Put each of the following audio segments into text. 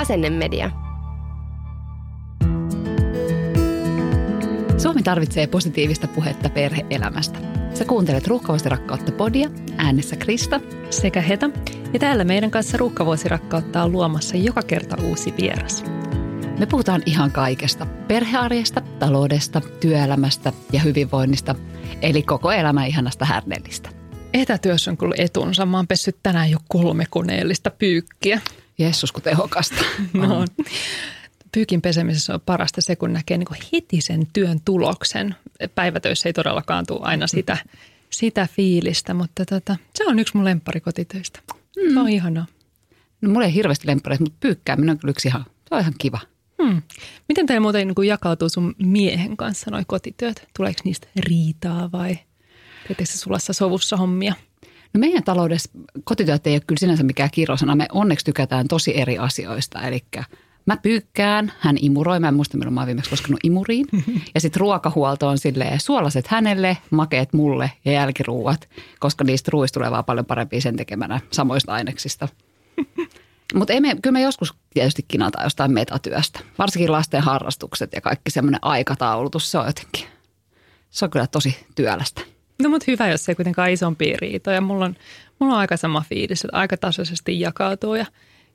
Asennemedia. Suomi tarvitsee positiivista puhetta perheelämästä. Sä kuuntelet Ruuhkavuosi rakkautta podia, äänessä Krista. sekä Heta. Ja täällä meidän kanssa Ruuhkavuosirakkautta on luomassa joka kerta uusi vieras. Me puhutaan ihan kaikesta. Perhearjesta, taloudesta, työelämästä ja hyvinvoinnista. Eli koko elämän ihanasta härnellistä. Etätyössä on kyllä etunsa. Mä oon pessyt tänään jo kolme koneellista pyykkiä. Jeesus, kun tehokasta. No. Pyykin pesemisessä on parasta se, kun näkee niin heti sen työn tuloksen. Päivätöissä ei todellakaan tule aina sitä, sitä fiilistä, mutta tota, se on yksi mun lemppari kotitöistä. Mm. Se on ihanaa. No, mulla ei hirveästi lemppareita, mutta pyykkääminen on kyllä yksi ihan, se on ihan kiva. Hmm. Miten teillä muuten niin jakautuu sun miehen kanssa noi kotityöt? Tuleeko niistä riitaa vai teettekö sulassa sovussa hommia? No meidän taloudessa kotityöt ei ole kyllä sinänsä mikään kirosana. Me onneksi tykätään tosi eri asioista. Eli mä pyykkään, hän imuroi. Mä en muista, milloin mä oon viimeksi koskenut imuriin. Ja sitten ruokahuolto on silleen suolaset hänelle, makeet mulle ja jälkiruuat. Koska niistä ruuista tulee vaan paljon parempia sen tekemänä samoista aineksista. Mutta me, kyllä me joskus tietysti kinataan jostain metatyöstä. Varsinkin lasten harrastukset ja kaikki semmoinen aikataulutus, se on jotenkin, se on kyllä tosi työlästä. No mutta hyvä, jos ei kuitenkaan isompi riito. Ja mulla on, mulla on aika sama fiilis, että aika tasaisesti jakautuu ja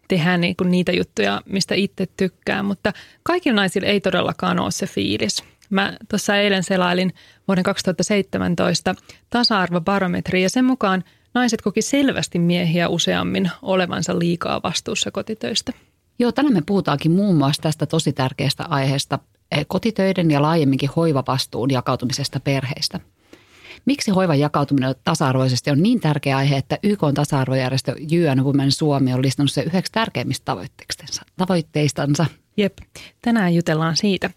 tehdään niinku niitä juttuja, mistä itse tykkää. Mutta kaikilla naisilla ei todellakaan ole se fiilis. Mä tuossa eilen selailin vuoden 2017 tasa-arvobarometri ja sen mukaan naiset koki selvästi miehiä useammin olevansa liikaa vastuussa kotitöistä. Joo, tänään me puhutaankin muun muassa tästä tosi tärkeästä aiheesta, eh, kotitöiden ja laajemminkin hoivavastuun jakautumisesta perheistä. Miksi hoivan jakautuminen tasa-arvoisesti on niin tärkeä aihe, että YK on tasa-arvojärjestö UN Women Suomi on listannut se yhdeksi tärkeimmistä tavoitteistansa. Jep, tänään jutellaan siitä.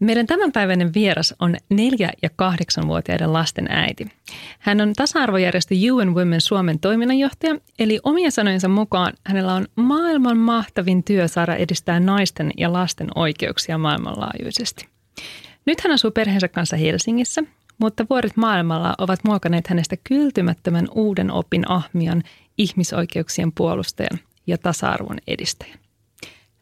Meidän tämänpäiväinen vieras on neljä- ja kahdeksanvuotiaiden lasten äiti. Hän on tasa-arvojärjestö UN Women Suomen toiminnanjohtaja, eli omien sanojensa mukaan hänellä on maailman mahtavin työ saada edistää naisten ja lasten oikeuksia maailmanlaajuisesti. Nyt hän asuu perheensä kanssa Helsingissä, mutta vuodet maailmalla ovat muokanneet hänestä kyltymättömän uuden opin ahmian, ihmisoikeuksien puolustajan ja tasa-arvon edistäjän.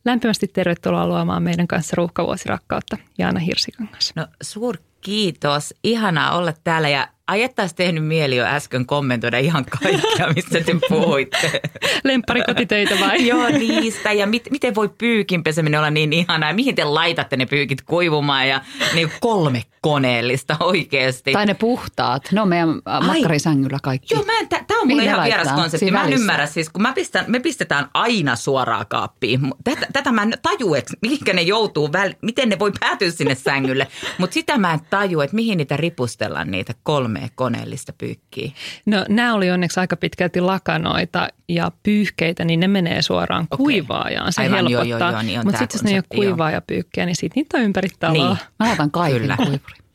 Lämpimästi tervetuloa luomaan meidän kanssa ruuhkavuosirakkautta, Jaana Hirsikangas. No suur kiitos. Ihanaa olla täällä ja ajettaisi tehnyt mieli jo äsken kommentoida ihan kaikkea, mistä te puhuitte. Lempparikotitöitä vai? Joo, niistä. Ja mit, miten voi pyykin peseminen olla niin ihanaa? Mihin te laitatte ne pyykit kuivumaan ja niin kolme koneellista oikeasti. Tai ne puhtaat. Ne on meidän makkarisängyllä kaikki. Joo, tämä on mulle ihan vieras konsepti. Mä en ymmärrä siis, kun mä pistän, me pistetään aina suoraan kaappiin. Tätä, tätä mä en taju, että mihinkä ne joutuu, väl, miten ne voi päätyä sinne sängylle. Mutta sitä mä en taju, että mihin niitä ripustellaan niitä kolme koneellista pyykkiä. No nämä oli onneksi aika pitkälti lakanoita ja pyyhkeitä, niin ne menee suoraan okay. kuivaajaan. Se Aivan, helpottaa. Joo, joo, joo, niin Mutta sitten jos ne ei ole kuivaajapyykkiä, niin sitten niitä on ympäri taloa. Niin. Mä laitan kaiken kuivuri.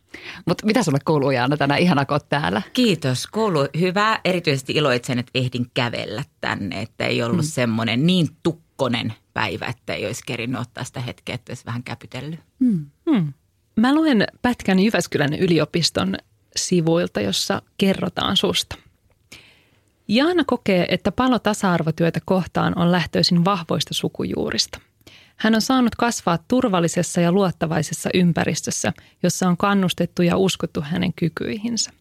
Mutta mitä sulle kuuluu Jaana tänään? Ihana, kun täällä. Kiitos. Kuuluu hyvää. Erityisesti iloitsen, että ehdin kävellä tänne. Että ei ollut hmm. semmoinen niin tukkonen päivä, että ei olisi kerinyt ottaa sitä hetkeä, että olisi vähän käpytellyt. Hmm. Hmm. Mä luen pätkän Jyväskylän yliopiston sivuilta, jossa kerrotaan susta. Jaana kokee, että palo tasa-arvotyötä kohtaan on lähtöisin vahvoista sukujuurista – hän on saanut kasvaa turvallisessa ja luottavaisessa ympäristössä, jossa on kannustettu ja uskottu hänen kykyihinsä.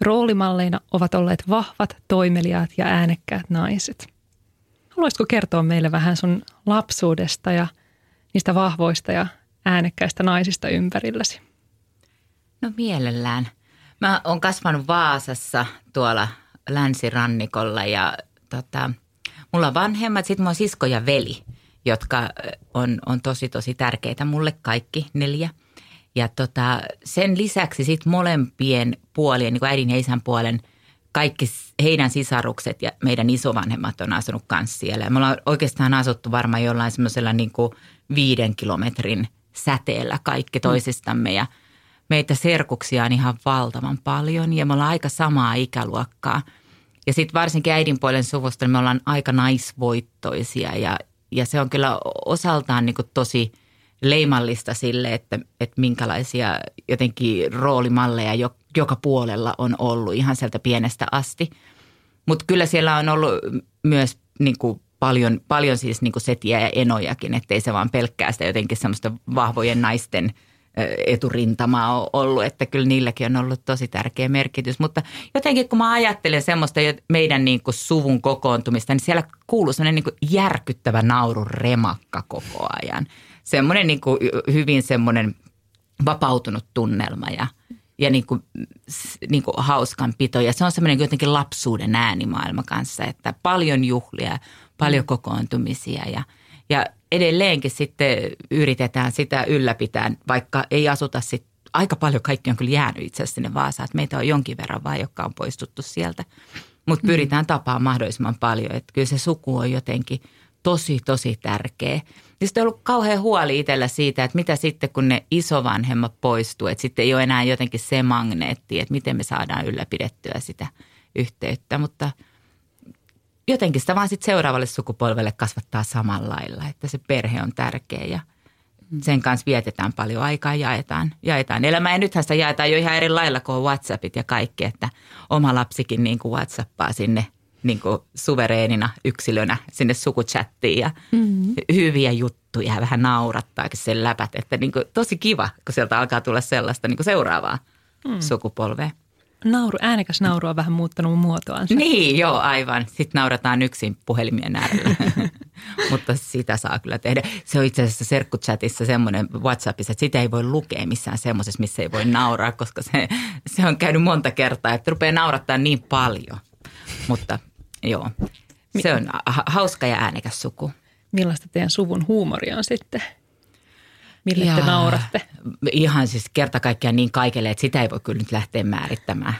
Roolimalleina ovat olleet vahvat, toimeliaat ja äänekkäät naiset. Haluaisitko kertoa meille vähän sun lapsuudesta ja niistä vahvoista ja äänekkäistä naisista ympärilläsi? No mielellään. Mä oon kasvanut Vaasassa tuolla länsirannikolla ja tota, mulla on vanhemmat, sit mulla on sisko ja veli – jotka on, on tosi tosi tärkeitä mulle kaikki neljä. Ja tota, sen lisäksi sitten molempien puolien, niin kuin äidin ja isän puolen, kaikki heidän sisarukset ja meidän isovanhemmat on asunut kanssa siellä. Me ollaan oikeastaan asuttu varmaan jollain semmoisella niin kuin viiden kilometrin säteellä kaikki mm. toisistamme ja meitä serkuksia on ihan valtavan paljon ja me ollaan aika samaa ikäluokkaa. Ja sitten varsinkin äidinpuolen suvusta niin me ollaan aika naisvoittoisia ja, ja se on kyllä osaltaan niin tosi leimallista sille, että, että minkälaisia jotenkin roolimalleja joka puolella on ollut ihan sieltä pienestä asti. Mutta kyllä siellä on ollut myös niin kuin paljon, paljon siis niin kuin setiä ja enojakin, ettei se vaan pelkkää sitä jotenkin semmoista vahvojen naisten eturintamaa ole ollut, että kyllä niilläkin on ollut tosi tärkeä merkitys. Mutta jotenkin kun mä ajattelen semmoista meidän niin kuin suvun kokoontumista, niin siellä kuuluu semmoinen niin kuin järkyttävä naurun remakka koko ajan. Semmoinen niin kuin hyvin semmoinen vapautunut tunnelma ja – ja niin kuin, niin kuin hauskanpito. Ja se on semmoinen jotenkin lapsuuden äänimaailma kanssa, että paljon juhlia, paljon mm. kokoontumisia ja, ja edelleenkin sitten yritetään sitä ylläpitää, vaikka ei asuta sitten aika paljon kaikki on kyllä jäänyt itse asiassa sinne Vaasaan, että meitä on jonkin verran vaan, jotka on poistuttu sieltä. Mutta mm. pyritään tapaamaan mahdollisimman paljon, että kyllä se suku on jotenkin – tosi, tosi tärkeä. Ja sitten on ollut kauhean huoli itsellä siitä, että mitä sitten kun ne isovanhemmat poistuu, että sitten ei ole enää jotenkin se magneetti, että miten me saadaan ylläpidettyä sitä yhteyttä, mutta jotenkin sitä vaan sitten seuraavalle sukupolvelle kasvattaa samalla lailla, että se perhe on tärkeä ja sen kanssa vietetään paljon aikaa ja jaetaan, jaetaan elämää. Ja nythän sitä jaetaan jo ihan eri lailla kuin WhatsAppit ja kaikki, että oma lapsikin niin kuin WhatsAppaa sinne – niin kuin suvereenina yksilönä sinne sukuchattiin ja mm-hmm. hyviä juttuja ja vähän naurattaakin sen läpät. Että niin kuin, tosi kiva, kun sieltä alkaa tulla sellaista niin kuin seuraavaa mm. sukupolvea. Nauru, äänekäs nauru on vähän muuttanut muotoaan. Niin, joo, aivan. Sitten naurataan yksin puhelimien äärellä. Mutta sitä saa kyllä tehdä. Se on itse asiassa serkkuchatissa semmoinen WhatsAppissa, että sitä ei voi lukea missään semmoisessa, missä ei voi nauraa, koska se, se on käynyt monta kertaa, että rupeaa naurattaa niin paljon. Mutta Joo, se on hauska ja äänekäs suku. Millaista teidän suvun huumori on sitten? Mille ja, te nauratte? Ihan siis kerta kaikkiaan niin kaikelle, että sitä ei voi kyllä nyt lähteä määrittämään.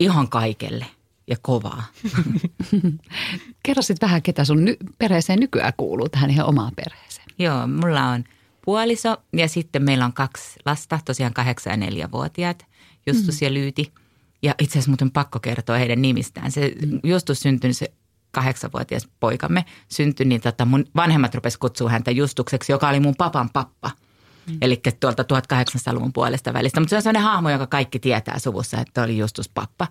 Ihan kaikelle ja kovaa. Kerro sitten vähän, ketä sun ny- perheeseen nykyään kuuluu tähän ihan omaan perheeseen. Joo, mulla on puoliso ja sitten meillä on kaksi lasta, tosiaan kahdeksan ja neljävuotiaat, Justus mm. ja Lyyti – ja itse asiassa muuten pakko kertoa heidän nimistään. Se. Justus syntyi se kahdeksanvuotias poikamme syntyi, niin tota mun vanhemmat rupesivat kutsua häntä Justukseksi, joka oli mun papan pappa. Mm. Eli tuolta 1800-luvun puolesta välistä. Mutta se on sellainen hahmo, joka kaikki tietää suvussa, että oli Justus pappa.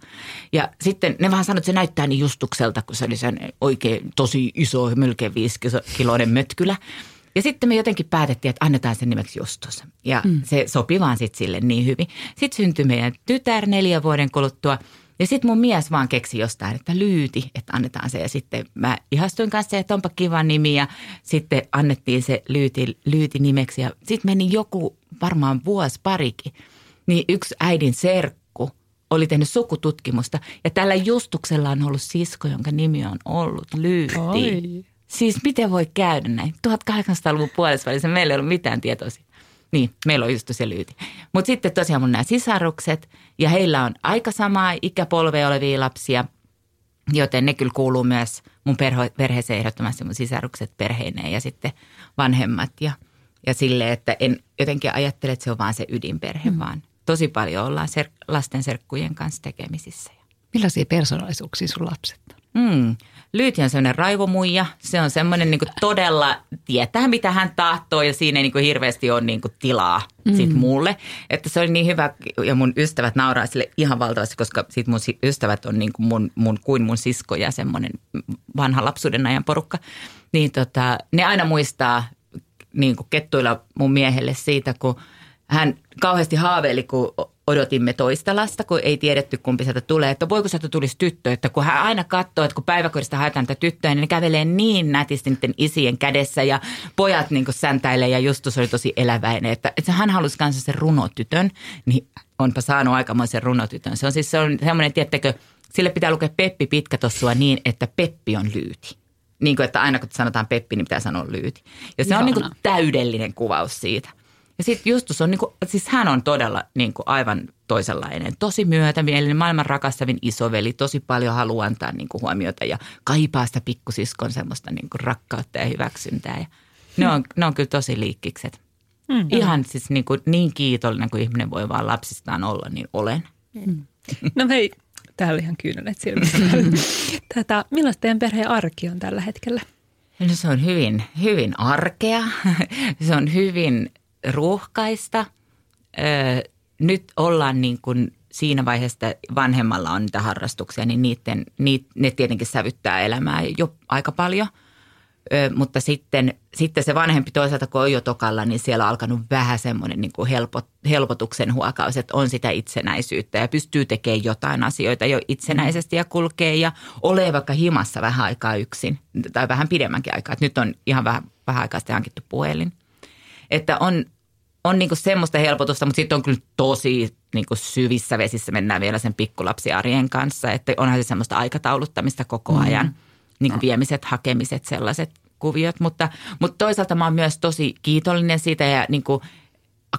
Ja sitten ne vähän sanoivat, että se näyttää niin Justukselta, kun se oli sen oikein tosi iso, melkein viisi kiloinen mötkylä. Ja sitten me jotenkin päätettiin, että annetaan sen nimeksi Justus. Ja mm. se sopi vaan sitten sille niin hyvin. Sitten syntyi meidän tytär neljän vuoden kuluttua. Ja sitten mun mies vaan keksi jostain, että lyyti, että annetaan se. Ja sitten mä ihastuin kanssa, että onpa kiva nimi. Ja sitten annettiin se lyyti, lyyti nimeksi. Ja sitten meni joku varmaan vuosi parikin. Niin yksi äidin serkku oli tehnyt sukututkimusta. Ja tällä Justuksella on ollut sisko, jonka nimi on ollut Lyyti. Oi. Siis miten voi käydä näin? 1800-luvun puolessa välissä meillä ei ollut mitään tietoisia. Niin, meillä on just se lyyti. Mutta sitten tosiaan mun nämä sisarukset ja heillä on aika samaa ikäpolvea olevia lapsia, joten ne kyllä kuuluu myös mun perhe- perheeseen ehdottomasti mun sisarukset perheineen ja sitten vanhemmat ja, ja silleen, että en jotenkin ajattele, että se on vaan se ydinperhe, mm. vaan tosi paljon ollaan ser- lasten serkkujen kanssa tekemisissä. Millaisia persoonallisuuksia sun lapset on? Mm. Lyyti on semmoinen raivomuija. Se on semmoinen niin todella, tietää mitä hän tahtoo ja siinä ei niin kuin hirveästi ole niin kuin tilaa mm. sit mulle. Että se oli niin hyvä ja mun ystävät nauraa sille ihan valtavasti, koska sit mun ystävät on niin kuin mun, mun, kuin mun sisko ja semmoinen vanha lapsuuden ajan porukka. Niin tota, ne aina muistaa niin kuin kettuilla mun miehelle siitä, kun hän kauheasti haaveili, kun odotimme toista lasta, kun ei tiedetty kumpi sieltä tulee, että voiko sieltä tulisi tyttö. Että kun hän aina katsoo, että kun päiväkodista haetaan tätä tyttöä, niin ne kävelee niin nätisti niiden isien kädessä ja pojat niin säntäilee ja Justus oli tosi eläväinen. Että, että hän halusi kanssa sen runotytön, niin onpa saanut aikamoisen runotytön. Se on siis se on semmoinen, tiettäkö, sille pitää lukea Peppi pitkä tossua niin, että Peppi on lyyti. Niin kuin, että aina kun sanotaan Peppi, niin pitää sanoa lyyti. Ja se Ihana. on niin kuin täydellinen kuvaus siitä. Ja sitten Justus on, niin kuin, siis hän on todella niin kuin aivan toisenlainen. Tosi myötämielinen, maailman rakastavin isoveli, tosi paljon haluaa antaa niin kuin huomiota ja kaipaa sitä pikkusiskon semmoista niin kuin rakkautta ja hyväksyntää. Ja ne, on, ne on kyllä tosi liikkikset. Mm. Ihan siis niin, kuin, niin kiitollinen kuin ihminen voi vaan lapsistaan olla, niin olen. Mm. No hei, täällä ihan kyynelet silmissä. Tätä, millaista teidän perheen arki on tällä hetkellä? No se on hyvin, hyvin arkea. se on hyvin ruuhkaista. nyt ollaan niin kuin siinä vaiheessa, että vanhemmalla on niitä harrastuksia, niin niiden, niit, ne tietenkin sävyttää elämää jo aika paljon – Ö, mutta sitten, sitten se vanhempi toisaalta, kun on jo tokalla, niin siellä on alkanut vähän semmoinen niin kuin helpot, helpotuksen huokaus, että on sitä itsenäisyyttä ja pystyy tekemään jotain asioita jo itsenäisesti ja kulkee ja olee vaikka himassa vähän aikaa yksin tai vähän pidemmänkin aikaa. Että nyt on ihan vähän, vähän aikaa sitten hankittu puhelin. Että on, on niin kuin semmoista helpotusta, mutta sitten on kyllä tosi niin kuin syvissä vesissä mennään vielä sen pikkulapsiarjen kanssa. Että onhan se semmoista aikatauluttamista koko ajan. Mm niin kuin viemiset, hakemiset, sellaiset kuviot. Mutta, mutta toisaalta mä oon myös tosi kiitollinen siitä ja niin kuin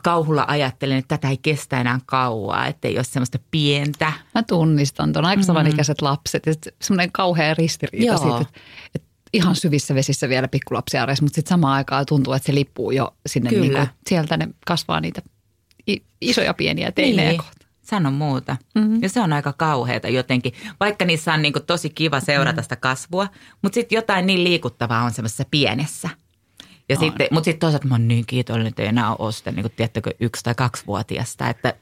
kauhulla ajattelen, että tätä ei kestä enää kauaa, että ei ole semmoista pientä. Mä tunnistan tuon aika samanikäiset mm. lapset ja semmoinen kauhea ristiriita Joo. siitä, että, että ihan syvissä vesissä vielä pikkulapsiareissa, mutta sitten samaan aikaan tuntuu, että se lippuu jo sinne, niin kuin, sieltä ne kasvaa niitä isoja pieniä teinejä niin. kohta sano muuta. Mm-hmm. Ja se on aika kauheata jotenkin, vaikka niissä on niin kuin tosi kiva seurata mm-hmm. sitä kasvua, mutta sitten jotain niin liikuttavaa on semmoisessa pienessä. Ja sitten, mutta sitten toisaalta mä oon niin kiitollinen, että ei enää ole sitä, niin kuin, tiedättekö, yksi- tai kaksivuotiasta, että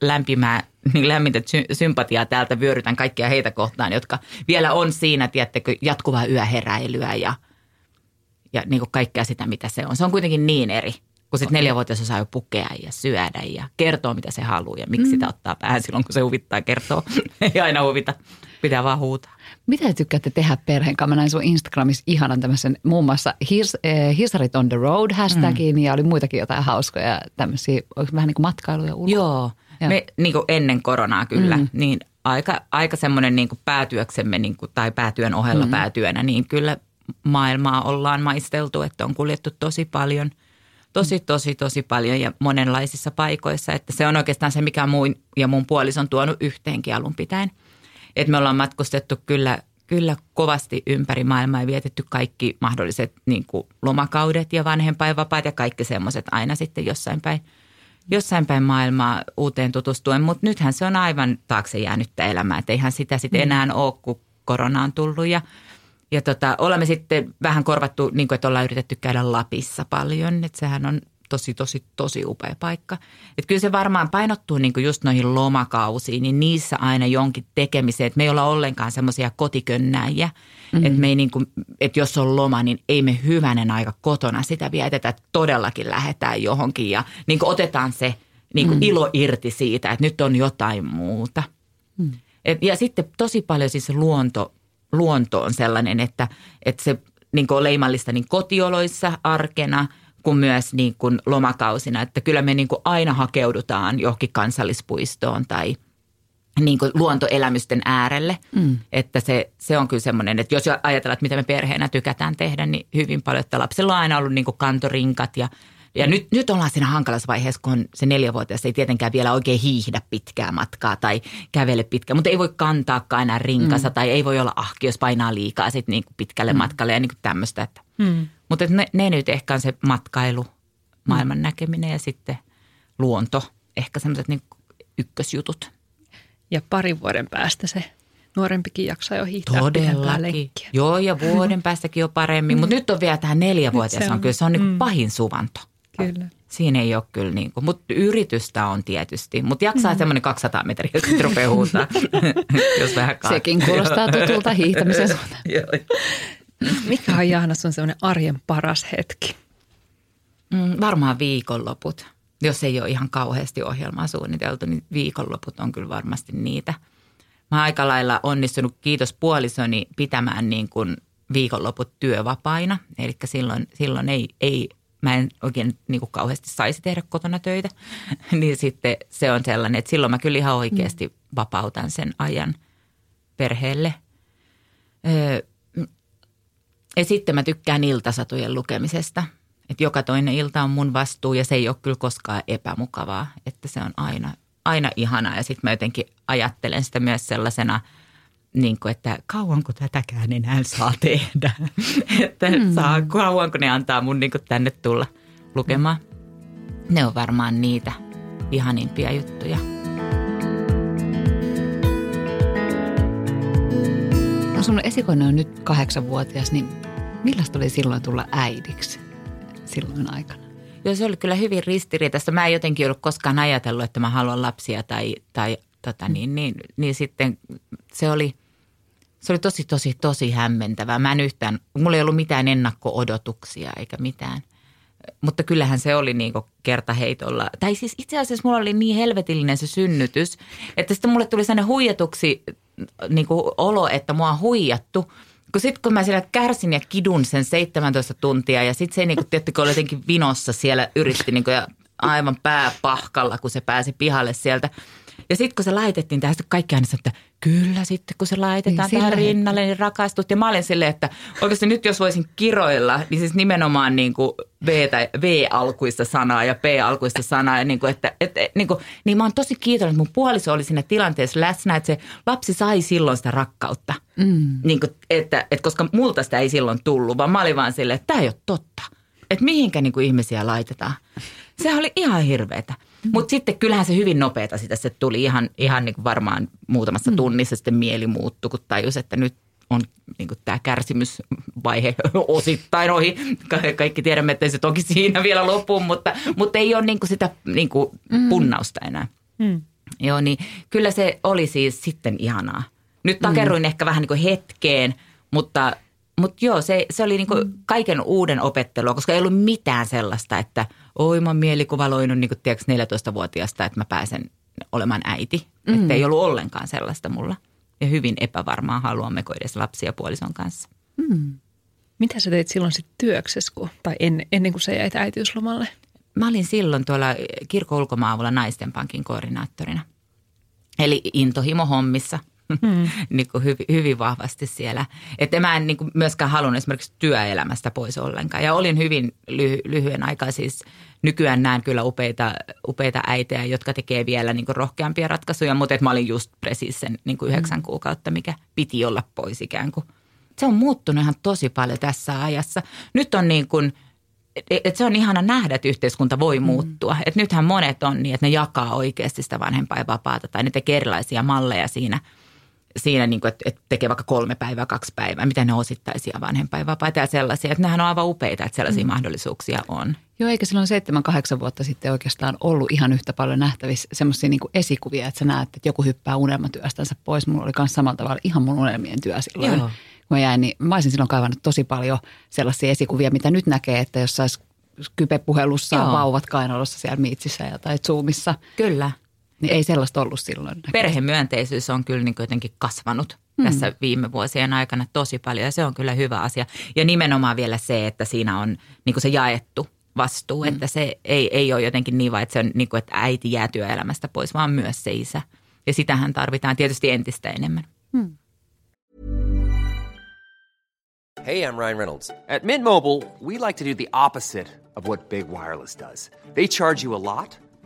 lämpimää, niin lämmintä sy- sympatiaa täältä vyörytän kaikkia heitä kohtaan, jotka vielä on siinä, tiedättekö, jatkuvaa yöheräilyä ja, ja niin kuin kaikkea sitä, mitä se on. Se on kuitenkin niin eri kun sitten neljävuotias osaa jo pukea ja syödä ja kertoo, mitä se haluaa ja miksi mm. sitä ottaa päähän silloin, kun se huvittaa kertoo. Ei aina huvita, pitää vaan huutaa. Mitä te tykkäätte tehdä perheen kanssa? Mä näin sun Instagramissa ihanan tämmöisen muun muassa Hirs, eh, Hirsarit on the road hashtagin mm. ja oli muitakin jotain hauskoja tämmöisiä, vähän niin kuin matkailuja ulkoa. Joo, Joo. me niin kuin ennen koronaa kyllä, mm. niin aika, aika semmoinen niin päätyöksemme niin kuin, tai päätyön ohella mm. päätyönä, niin kyllä maailmaa ollaan maisteltu, että on kuljettu tosi paljon – tosi, tosi, tosi paljon ja monenlaisissa paikoissa. Että se on oikeastaan se, mikä muun ja mun puolison tuonut yhteenkin alun pitäen. Että me ollaan matkustettu kyllä, kyllä kovasti ympäri maailmaa ja vietetty kaikki mahdolliset niin kuin lomakaudet ja vanhempainvapaat ja kaikki semmoiset aina sitten jossain päin, jossain päin maailmaa uuteen tutustuen. Mutta nythän se on aivan taakse jäänyttä elämää, että eihän sitä sitten mm. enää ole, kun korona on tullut ja – ja tota, olemme sitten vähän korvattu, niin kuin, että ollaan yritetty käydä Lapissa paljon, että sehän on tosi, tosi, tosi upea paikka. Että kyllä se varmaan painottuu niin kuin just noihin lomakausiin, niin niissä aina jonkin tekemiseen. Että me ei olla ollenkaan semmoisia kotikönnäjiä. Mm-hmm. Että, me ei niin kuin, että jos on loma, niin ei me hyvänen aika kotona sitä vietetä. Että todellakin lähdetään johonkin ja niin kuin otetaan se niin kuin mm-hmm. ilo irti siitä, että nyt on jotain muuta. Mm-hmm. Et, ja sitten tosi paljon siis luonto luonto on sellainen, että, että se niin kuin on leimallista niin kotioloissa arkena kuin myös niin kuin lomakausina. Että kyllä me niin kuin aina hakeudutaan johonkin kansallispuistoon tai niin kuin luontoelämysten äärelle. Mm. Että se, se on kyllä semmoinen, että jos ajatellaan, että mitä me perheenä tykätään tehdä, niin hyvin paljon, että lapsella on aina ollut niin kuin kantorinkat ja – ja nyt, nyt ollaan siinä hankalassa vaiheessa, kun se neljävuotias ei tietenkään vielä oikein hiihdä pitkää matkaa tai kävele pitkää, mutta ei voi kantaakaan enää rinkassa mm. tai ei voi olla ahki, jos painaa liikaa sit niin kuin pitkälle mm. matkalle ja niin kuin tämmöistä. Että. Mm. Mutta ne, ne nyt ehkä on se matkailu, maailman mm. näkeminen ja sitten luonto, ehkä semmoiset niin ykkösjutut. Ja parin vuoden päästä se nuorempikin jaksaa jo hiihtää Todellakin. Joo, ja vuoden päästäkin jo paremmin. Mm. Mutta nyt on vielä tähän neljävuotias, on, on kyllä se on niin mm. pahin suvanto. Kyllä. Siinä ei ole kyllä niin kuin, mutta yritystä on tietysti. Mutta jaksaa mm. semmoinen 200 metriä, jos sitten rupeaa huutaa, jos vähän kaattaa. Sekin kuulostaa tutulta hiihtämisen suuntaan. Mikä on Jaana sun semmoinen arjen paras hetki? Mm, varmaan viikonloput. Jos ei ole ihan kauheasti ohjelmaa suunniteltu, niin viikonloput on kyllä varmasti niitä. Mä oon aika lailla onnistunut, kiitos puolisoni, pitämään niin kuin viikonloput työvapaina. Eli silloin, silloin ei, ei mä en oikein niin kuin kauheasti saisi tehdä kotona töitä, niin sitten se on sellainen, että silloin mä kyllä ihan oikeasti vapautan sen ajan perheelle. Öö, ja sitten mä tykkään iltasatujen lukemisesta. että joka toinen ilta on mun vastuu ja se ei ole kyllä koskaan epämukavaa, että se on aina, aina ihanaa. Ja sitten mä jotenkin ajattelen sitä myös sellaisena, niin kuin, että kauanko tätäkään enää saa tehdä. että mm. saa, kauanko ne antaa mun niin kuin tänne tulla lukemaan. Ne on varmaan niitä ihanimpia juttuja. No sun esikoinen on nyt kahdeksanvuotias, niin millaista oli silloin tulla äidiksi silloin aikana? Joo, se oli kyllä hyvin ristiriitaista. Mä en jotenkin ollut koskaan ajatellut, että mä haluan lapsia tai, tai tota niin, niin, niin sitten se oli, se oli tosi, tosi, tosi hämmentävää. Mä en yhtään, mulla ei ollut mitään ennakko-odotuksia eikä mitään. Mutta kyllähän se oli niin kertaheitolla. Tai siis itse asiassa mulla oli niin helvetillinen se synnytys, että sitten mulle tuli sellainen huijatuksi niin olo, että mua on huijattu – kun sitten kun mä siellä kärsin ja kidun sen 17 tuntia ja sitten se niin kuin, tiettikö, oli jotenkin vinossa siellä yritti niin kuin, ja aivan pääpahkalla, kun se pääsi pihalle sieltä. Ja sitten kun se laitettiin tähän, sitten kaikki aina että kyllä sitten kun se laitetaan niin, tähän rinnalle, niin rakastut. Ja mä olin silleen, että oikeasti nyt jos voisin kiroilla, niin siis nimenomaan niin kuin V- tai V-alkuista sanaa ja P-alkuista sanaa. Ja niin kuin, että, että, niin, kuin, niin mä oon tosi kiitollinen, että mun puoliso oli siinä tilanteessa läsnä, että se lapsi sai silloin sitä rakkautta. Mm. Niin kuin, että, että koska multa sitä ei silloin tullut, vaan mä olin vaan silleen, että tämä ei ole totta. Että mihinkä niin kuin ihmisiä laitetaan. Se oli ihan hirveetä. Mm. Mutta sitten kyllähän se hyvin nopeeta sitä se tuli ihan, ihan niin kuin varmaan muutamassa mm. tunnissa sitten mieli muuttui, kun tajus, että nyt on niin tämä kärsimysvaihe osittain ohi. Kaikki tiedämme, että se toki siinä vielä loppu, mutta, mutta ei ole niin kuin sitä niin kuin mm. punnausta enää. Mm. Joo, niin kyllä se oli siis sitten ihanaa. Nyt takerruin mm. ehkä vähän niin kuin hetkeen, mutta, mutta joo, se, se oli niin kuin kaiken uuden opettelua, koska ei ollut mitään sellaista, että oi mä oon mielikuvaloinut niin kuin, tiedätkö, 14-vuotiaasta, että mä pääsen olemaan äiti. Mm. Että ei ollut ollenkaan sellaista mulla ja hyvin epävarmaa, haluammeko edes lapsia puolison kanssa. Hmm. Mitä sä teit silloin sitten työksessä, kun, tai ennen, ennen kuin sä jäit äitiyslomalle? Mä olin silloin tuolla kirkon ulkomaavulla naisten pankin koordinaattorina. Eli intohimo hommissa – mm. niin kuin hyvin, hyvin vahvasti siellä. Että mä en niin kuin myöskään halunnut esimerkiksi työelämästä pois ollenkaan. Ja olin hyvin lyhy, lyhyen aikaa siis, nykyään näen kyllä upeita, upeita äitejä, jotka tekee vielä niin rohkeampia ratkaisuja, mutta että mä olin just precis sen niin kuin yhdeksän mm. kuukautta, mikä piti olla pois ikään kuin. Se on muuttunut ihan tosi paljon tässä ajassa. Nyt on niin kuin – et se on ihana nähdä, että yhteiskunta voi mm. muuttua. Et nythän monet on niin, että ne jakaa oikeasti sitä vanhempainvapaata tai ne tekee erilaisia malleja siinä – siinä, niin kuin, että, että tekee vaikka kolme päivää, kaksi päivää, mitä ne osittaisia vanhempainvapaita ja sellaisia. Että nehän on aivan upeita, että sellaisia mm. mahdollisuuksia on. Joo, eikä silloin seitsemän, kahdeksan vuotta sitten oikeastaan ollut ihan yhtä paljon nähtävissä semmoisia niin esikuvia, että sä näet, että joku hyppää unelmatyöstänsä pois. Mulla oli myös samalla tavalla ihan mun unelmien työ silloin. Joo. Kun mä jäin, niin mä olisin silloin kaivannut tosi paljon sellaisia esikuvia, mitä nyt näkee, että jos saisi kypepuhelussa Joo. vauvat kainalossa siellä Miitsissä ja tai Zoomissa. Kyllä. Niin ei sellaista ollut silloin. Perhemyönteisyys on kyllä niin jotenkin kasvanut hmm. tässä viime vuosien aikana tosi paljon ja se on kyllä hyvä asia. Ja nimenomaan vielä se, että siinä on niin kuin se jaettu vastuu, hmm. että se ei, ei ole jotenkin niin vaan, että, se on, niin kuin, että äiti jää työelämästä pois, vaan myös se isä. Ja sitähän tarvitaan tietysti entistä enemmän. Hmm. Hey, I'm Ryan Reynolds. At Mint Mobile, we like to do the opposite of what Big Wireless does. They charge you a lot –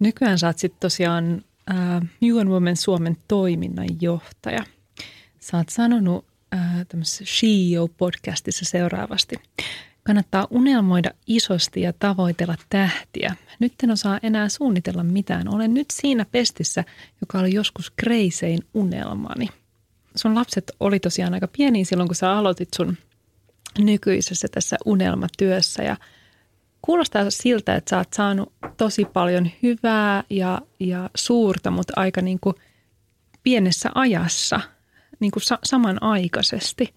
Nykyään sä oot sit tosiaan äh, UN Women Suomen toiminnanjohtaja. Sä oot sanonut äh, tämmöisessä CEO-podcastissa seuraavasti. Kannattaa unelmoida isosti ja tavoitella tähtiä. Nyt en osaa enää suunnitella mitään. Olen nyt siinä pestissä, joka oli joskus kreisein unelmani. Sun lapset oli tosiaan aika pieniä silloin, kun sä aloitit sun nykyisessä tässä unelmatyössä ja kuulostaa siltä, että sä oot saanut tosi paljon hyvää ja, ja suurta, mutta aika niin kuin pienessä ajassa, niin kuin sa- samanaikaisesti.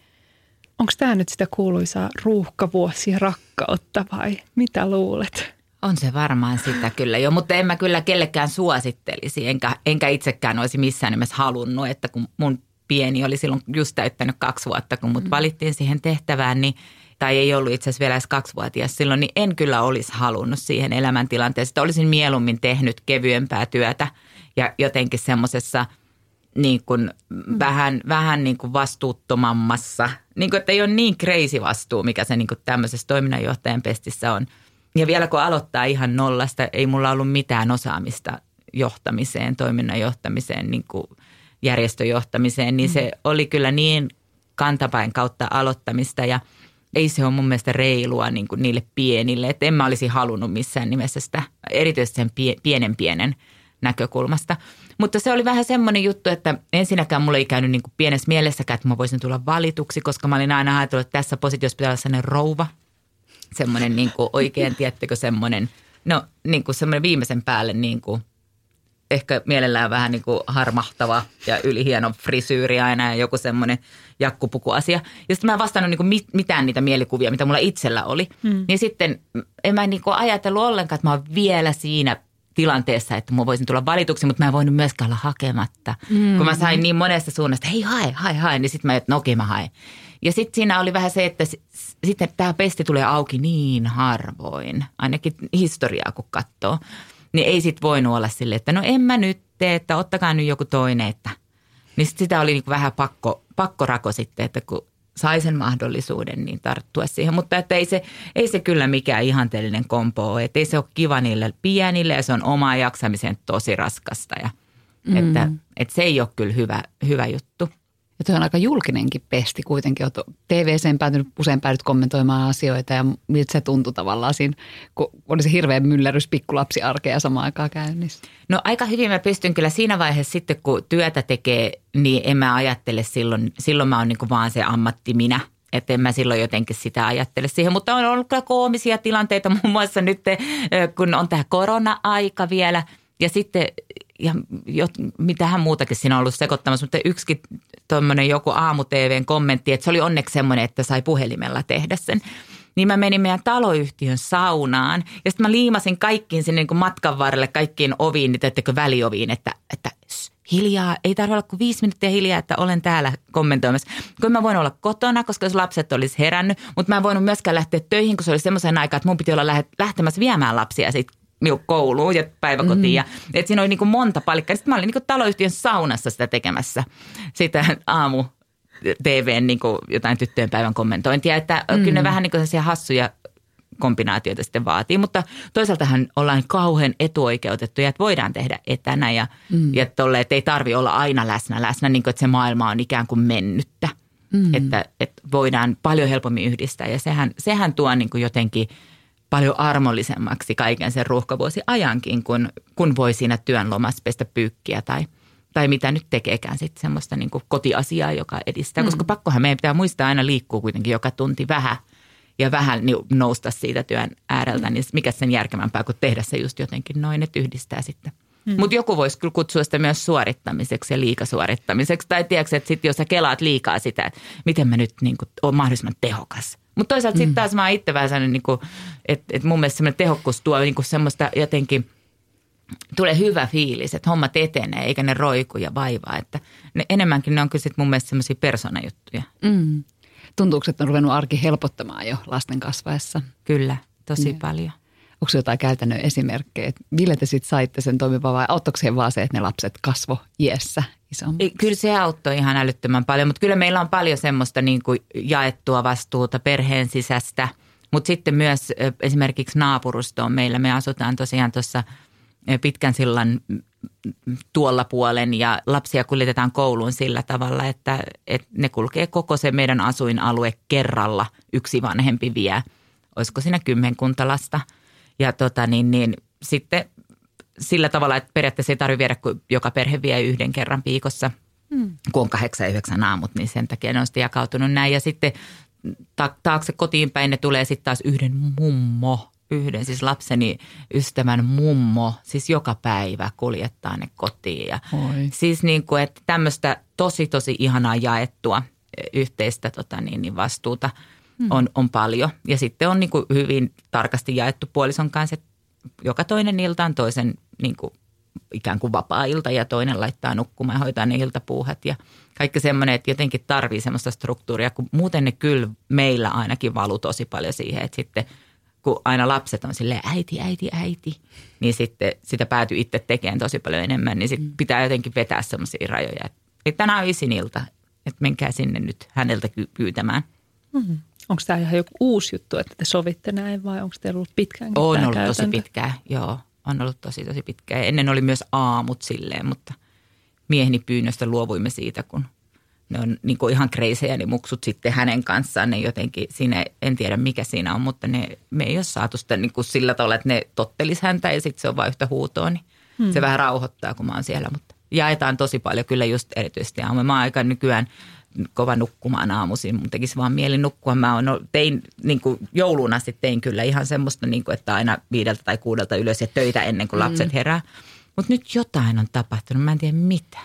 Onko tämä nyt sitä kuuluisaa ruuhkavuosia rakkautta vai mitä luulet? On se varmaan sitä kyllä jo, mutta en mä kyllä kellekään suosittelisi, enkä, enkä itsekään olisi missään nimessä halunnut, että kun mun pieni oli silloin just täyttänyt kaksi vuotta, kun mut mm. valittiin siihen tehtävään, niin tai ei ollut itse asiassa vielä edes kaksivuotias silloin, niin en kyllä olisi halunnut siihen elämäntilanteeseen. Olisin mieluummin tehnyt kevyempää työtä ja jotenkin semmoisessa niin kuin mm. vähän, vähän niin kuin vastuuttomammassa, niin kuin, että ei ole niin crazy vastuu, mikä se niin kuin tämmöisessä toiminnanjohtajan pestissä on. Ja vielä kun aloittaa ihan nollasta, ei mulla ollut mitään osaamista johtamiseen, toiminnan johtamiseen, niin kuin – järjestöjohtamiseen, niin mm. se oli kyllä niin kantapäin kautta aloittamista ja ei se ole mun mielestä reilua niin kuin niille pienille. Että en mä olisi halunnut missään nimessä sitä, erityisesti sen pie, pienen pienen näkökulmasta. Mutta se oli vähän semmoinen juttu, että ensinnäkään mulla ei käynyt niin kuin pienessä mielessäkään, että mä voisin tulla valituksi, koska mä olin aina ajatellut, että tässä positiossa pitää olla sellainen rouva. Semmoinen niin kuin oikein, tiettekö, semmoinen, no niin kuin semmoinen viimeisen päälle niin kuin – ehkä mielellään vähän niin kuin harmahtava ja ylihieno frisyyri aina ja joku semmoinen jakkupukuasia. Ja sitten mä en vastannut niin kuin mitään niitä mielikuvia, mitä mulla itsellä oli. Mm. Niin sitten en mä niin kuin ajatellut ollenkaan, että mä oon vielä siinä tilanteessa, että mä voisin tulla valituksi, mutta mä en voinut myöskään olla hakematta. Mm. Kun mä sain niin monesta suunnasta, hei hae, hae, hae, niin sitten mä, että no okei mä haen. Ja sitten siinä oli vähän se, että sitten tämä pesti tulee auki niin harvoin, ainakin historiaa kun katsoo niin ei sit voinut olla sille, että no en mä nyt tee, että ottakaa nyt joku toinen, että niin sit sitä oli niin vähän pakko, pakkorako sitten, että kun sai sen mahdollisuuden, niin tarttua siihen. Mutta että ei se, ei se kyllä mikään ihanteellinen kompo ole. Että ei se ole kiva niille pienille ja se on oma jaksamiseen tosi raskasta. Ja, mm. että, että se ei ole kyllä hyvä, hyvä juttu. Ja tuo on aika julkinenkin pesti kuitenkin. Olet TVCen päätynyt usein päädyt kommentoimaan asioita ja miltä se tuntui tavallaan siinä, kun oli se hirveä myllärys pikkulapsiarkea samaan aikaan käynnissä. No aika hyvin mä pystyn kyllä siinä vaiheessa sitten, kun työtä tekee, niin en mä ajattele silloin, silloin mä oon niin vaan se ammatti minä – että en mä silloin jotenkin sitä ajattele siihen. Mutta on ollut kyllä koomisia tilanteita muun muassa nyt, kun on tämä korona-aika vielä – ja sitten, ja jo, mitähän muutakin siinä on ollut sekoittamassa, mutta yksikin tuommoinen joku aamu TVn kommentti, että se oli onneksi semmoinen, että sai puhelimella tehdä sen. Niin mä menin meidän taloyhtiön saunaan ja sitten mä liimasin kaikkiin sinne niin kuin matkan varrelle, kaikkiin oviin, niin teettekö välioviin, että, että hiljaa, ei tarvitse olla kuin viisi minuuttia hiljaa, että olen täällä kommentoimassa. Kun mä voin olla kotona, koska jos lapset olisi herännyt, mutta mä en voinut myöskään lähteä töihin, kun se oli semmoisen aikaa, että mun piti olla lähtemässä viemään lapsia siitä kouluun ja päiväkotiin. Mm. Ja, et siinä oli niin kuin monta palikkaa. Sitten mä olin niin kuin taloyhtiön saunassa sitä tekemässä, sitä aamu TVn niin kuin jotain tyttöjen päivän kommentointia. Että mm. kyllä ne vähän niin kuin hassuja kombinaatioita sitten vaatii, mutta toisaaltahan ollaan kauhean etuoikeutettuja, että voidaan tehdä etänä ja, mm. ja tolle, että ei tarvi olla aina läsnä läsnä, niin kuin, että se maailma on ikään kuin mennyttä. Mm. Että, että voidaan paljon helpommin yhdistää ja sehän, sehän tuo niin kuin jotenkin – paljon armollisemmaksi kaiken sen ruuhkavuosi ajankin, kun, kun voi siinä työn lomassa pestä pyykkiä tai, tai mitä nyt tekeekään sitten semmoista niin kuin kotiasiaa, joka edistää. Mm. Koska pakkohan meidän pitää muistaa aina liikkuu kuitenkin joka tunti vähän ja vähän niin nousta siitä työn ääreltä, niin mikä sen järkevämpää kuin tehdä se just jotenkin noin, että yhdistää sitten. Mm. Mutta joku voisi kyllä kutsua sitä myös suorittamiseksi ja liikasuorittamiseksi. Tai tiedätkö, että sit jos sä kelaat liikaa sitä, että miten mä nyt niin kuin, olen mahdollisimman tehokas – mutta toisaalta mm. sitten taas mä itse vähän sellainen, niin että, että mun mielestä semmoinen tehokkuus tuo niin kuin semmoista jotenkin, tulee hyvä fiilis, että hommat etenee eikä ne roiku ja vaivaa. Että ne, enemmänkin ne on kyllä sit mun mielestä semmoisia persoonajuttuja. Mm. Tuntuuko, että on ruvennut arki helpottamaan jo lasten kasvaessa? Kyllä, tosi ne. paljon. Onko jotain käytännön esimerkkejä? Millä te sitten saitte sen toimivan vai auttoiko se vaan se, että ne lapset kasvo iässä isommaksi? Kyllä se auttoi ihan älyttömän paljon, mutta kyllä meillä on paljon semmoista niin kuin jaettua vastuuta perheen sisästä. Mutta sitten myös esimerkiksi naapurustoon meillä, me asutaan tosiaan tuossa pitkän sillan tuolla puolen ja lapsia kuljetetaan kouluun sillä tavalla, että, että ne kulkee koko se meidän asuinalue kerralla. Yksi vanhempi vie olisiko siinä kymmenkunta lasta. Ja tota, niin, niin, sitten sillä tavalla, että periaatteessa ei tarvitse viedä, kun joka perhe vie yhden kerran viikossa, hmm. kun on kahdeksan ja yhdeksän aamut, niin sen takia ne on sitten jakautunut näin. Ja sitten taakse kotiin päin ne tulee sitten taas yhden mummo, yhden siis lapseni ystävän mummo, siis joka päivä kuljettaa ne kotiin. Ja Oi. Siis niin kuin, että tämmöistä tosi tosi ihanaa jaettua yhteistä tota niin, niin vastuuta. On, on paljon. Ja sitten on niin kuin hyvin tarkasti jaettu puolison kanssa, että joka toinen ilta on toisen niin kuin, ikään kuin vapaa-ilta ja toinen laittaa nukkumaan ja hoitaa ne iltapuuhat ja kaikki semmoinen, että jotenkin tarvii semmoista struktuuria, kun muuten ne kyllä meillä ainakin valuu tosi paljon siihen, että sitten kun aina lapset on silleen äiti, äiti, äiti, niin sitten sitä päätyy itse tekemään tosi paljon enemmän, niin sitten mm. pitää jotenkin vetää semmoisia rajoja, että tänään on isin ilta, että menkää sinne nyt häneltä pyytämään. Mm-hmm. Onko tämä ihan joku uusi juttu, että te sovitte näin vai onko teillä ollut pitkään On ollut käytäntö? tosi pitkään, joo. On ollut tosi tosi pitkään. Ennen oli myös aamut silleen, mutta mieheni pyynnöstä luovuimme siitä, kun ne on niin kuin ihan kreisejä ne muksut sitten hänen kanssaan. Ne jotenkin, siinä en tiedä mikä siinä on, mutta ne, me ei ole saatu sitä niin kuin sillä tavalla, että ne tottelis häntä ja sitten se on vain yhtä huutoa. Niin hmm. Se vähän rauhoittaa, kun mä oon siellä, mutta jaetaan tosi paljon kyllä just erityisesti aamu. Mä aika nykyään kova nukkumaan aamuisin. Mun tekisi vaan mieli nukkua. Mä on, no, tein niin kuin jouluna sitten tein kyllä ihan semmoista, niin kuin, että aina viideltä tai kuudelta ylös ja töitä ennen kuin lapset mm. herää. Mutta nyt jotain on tapahtunut, mä en tiedä mitä.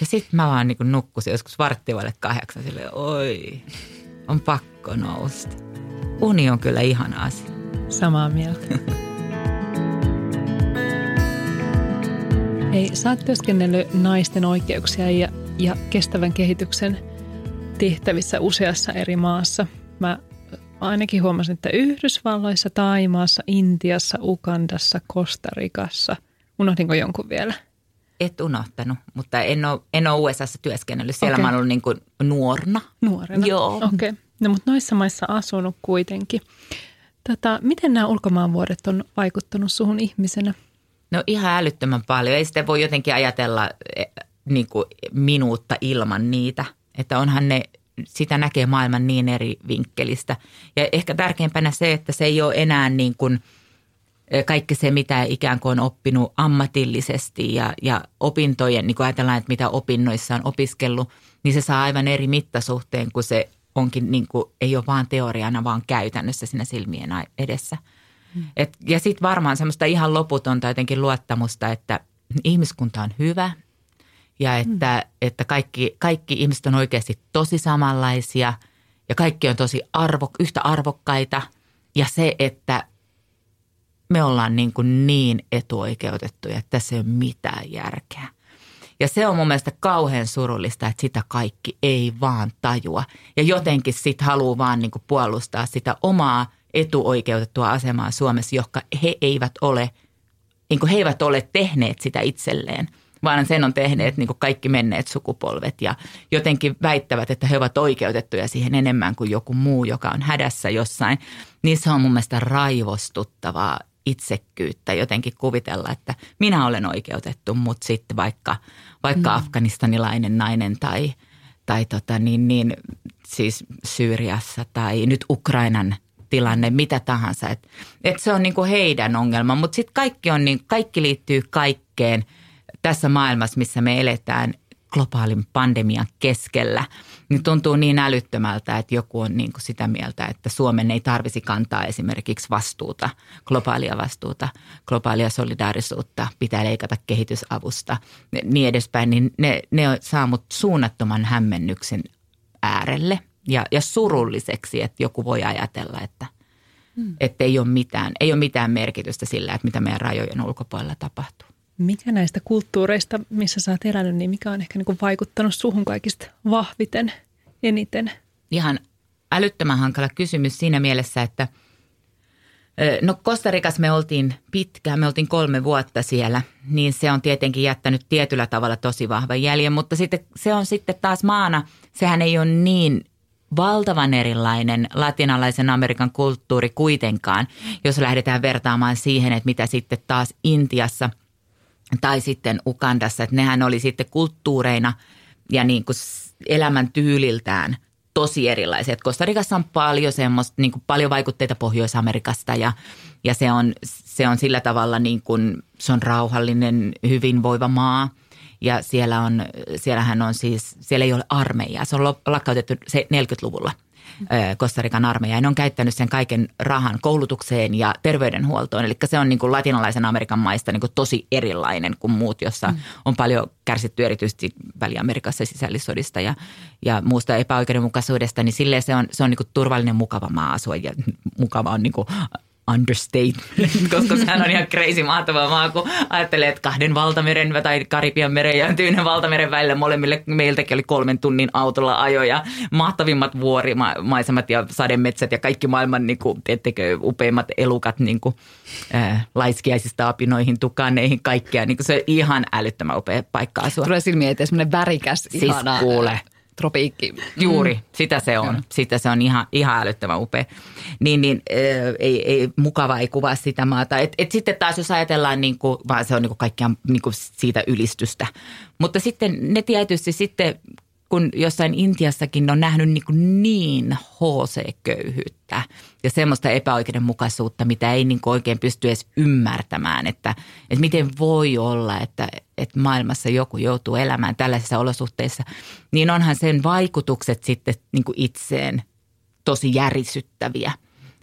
Ja sitten mä vaan niin kuin nukkusin joskus varttivalle kahdeksan sille, oi, on pakko nousta. Uni on kyllä ihan asia. Samaa mieltä. Hei, sä oot työskennellyt naisten oikeuksia ja, ja kestävän kehityksen tehtävissä useassa eri maassa. Mä ainakin huomasin, että Yhdysvalloissa, Taimaassa, Intiassa, Ukandassa, Kostarikassa. Unohdinko jonkun vielä? Et unohtanut, mutta en ole, en ole USAssa työskennellyt. Siellä okay. mä ollut niin kuin nuorna. Nuorena? Joo. Okei. Okay. No mutta noissa maissa asunut kuitenkin. Tota, miten nämä ulkomaanvuodet on vaikuttanut suhun ihmisenä? No ihan älyttömän paljon. Ei sitä voi jotenkin ajatella eh, niin kuin minuutta ilman niitä – että onhan ne, sitä näkee maailman niin eri vinkkelistä. Ja ehkä tärkeimpänä se, että se ei ole enää niin kuin kaikki se, mitä ikään kuin on oppinut ammatillisesti ja, ja opintojen, niin kuin ajatellaan, että mitä opinnoissa on opiskellut, niin se saa aivan eri mittasuhteen, kun se onkin niin kuin, ei ole vaan teoriana, vaan käytännössä siinä silmien edessä. Hmm. Et, ja sitten varmaan semmoista ihan loputonta jotenkin luottamusta, että ihmiskunta on hyvä, ja että, mm. että kaikki, kaikki ihmiset on oikeasti tosi samanlaisia ja kaikki on tosi arvo, yhtä arvokkaita. Ja se, että me ollaan niin, kuin niin etuoikeutettuja, että tässä ei ole mitään järkeä. Ja se on mun mielestä kauhean surullista, että sitä kaikki ei vaan tajua. Ja jotenkin sitten haluaa vaan niin kuin puolustaa sitä omaa etuoikeutettua asemaa Suomessa, jotka he eivät ole, niin kuin he eivät ole tehneet sitä itselleen – vaan sen on tehneet niin kuin kaikki menneet sukupolvet ja jotenkin väittävät, että he ovat oikeutettuja siihen enemmän kuin joku muu, joka on hädässä jossain. Niin se on mun mielestä raivostuttavaa itsekkyyttä jotenkin kuvitella, että minä olen oikeutettu, mutta sitten vaikka, vaikka mm. afganistanilainen nainen tai, tai tota niin, niin, siis Syyriassa tai nyt Ukrainan tilanne, mitä tahansa. Että et se on niinku heidän ongelma, mutta sitten kaikki, on niin, kaikki liittyy kaikkeen – tässä maailmassa, missä me eletään globaalin pandemian keskellä, niin tuntuu niin älyttömältä, että joku on niin kuin sitä mieltä, että Suomen ei tarvisi kantaa esimerkiksi vastuuta, globaalia vastuuta, globaalia solidaarisuutta, pitää leikata kehitysavusta, niin edespäin, niin ne, ne saa mut suunnattoman hämmennyksen äärelle ja, ja surulliseksi, että joku voi ajatella, että, hmm. että ei, ole mitään, ei ole mitään merkitystä sillä, että mitä meidän rajojen ulkopuolella tapahtuu. Mikä näistä kulttuureista, missä sä oot elänyt, niin mikä on ehkä niin kuin vaikuttanut suhun kaikista vahviten, eniten? Ihan älyttömän hankala kysymys siinä mielessä, että no Kostarikas me oltiin pitkään, me oltiin kolme vuotta siellä, niin se on tietenkin jättänyt tietyllä tavalla tosi vahvan jäljen, mutta sitten se on sitten taas maana, sehän ei ole niin valtavan erilainen latinalaisen Amerikan kulttuuri kuitenkaan, jos lähdetään vertaamaan siihen, että mitä sitten taas Intiassa – tai sitten Ukandassa, että nehän oli sitten kulttuureina ja niin kuin elämäntyyliltään tosi erilaisia. Et Costa Ricassa on paljon semmoista, niin kuin paljon vaikutteita Pohjois-Amerikasta ja, ja se, on, se on sillä tavalla niin kuin, se on rauhallinen, hyvinvoiva maa. Ja siellä on, siellähän on siis, siellä ei ole armeijaa. Se on lakkautettu 40-luvulla – Kostarikan armeija. Ja ne on käyttänyt sen kaiken rahan koulutukseen ja terveydenhuoltoon. Eli se on niin kuin latinalaisen Amerikan maista niin kuin tosi erilainen kuin muut, jossa mm. on paljon kärsitty erityisesti Väli-Amerikassa sisällissodista ja, ja muusta epäoikeudenmukaisuudesta. Niin silleen se on, se on niin kuin turvallinen, mukava maa asua ja mukava on niin kuin understatement, koska sehän on ihan crazy mahtava maa, kun ajattelee, että kahden valtameren tai Karibian meren ja Tyynen valtameren välillä molemmille meiltäkin oli kolmen tunnin autolla ajoja. Mahtavimmat vuorimaisemat ja sademetsät ja kaikki maailman, niin kuin, etteikö, upeimmat elukat niin kuin, äh, laiskiaisista apinoihin, tukaneihin, kaikkea. Niin kuin se ihan älyttömän upea paikka asua. Tulee silmiin eteen semmoinen värikäs, siis ihana. kuule tropiikki. Juuri, mm. sitä se on. Sitä se on ihan, ihan älyttömän upea. Niin, niin äh, ei, ei, mukava ei kuvaa sitä maata. Et, et sitten taas jos ajatellaan, niin kuin, vaan se on niin kuin kaikkiaan niin kuin siitä ylistystä. Mutta sitten ne tietysti sitten kun jossain Intiassakin on nähnyt niin, niin HC-köyhyyttä ja semmoista epäoikeudenmukaisuutta, mitä ei niin oikein pysty edes ymmärtämään, että, että miten voi olla, että, että maailmassa joku joutuu elämään tällaisissa olosuhteissa, niin onhan sen vaikutukset sitten niin itseen tosi järisyttäviä.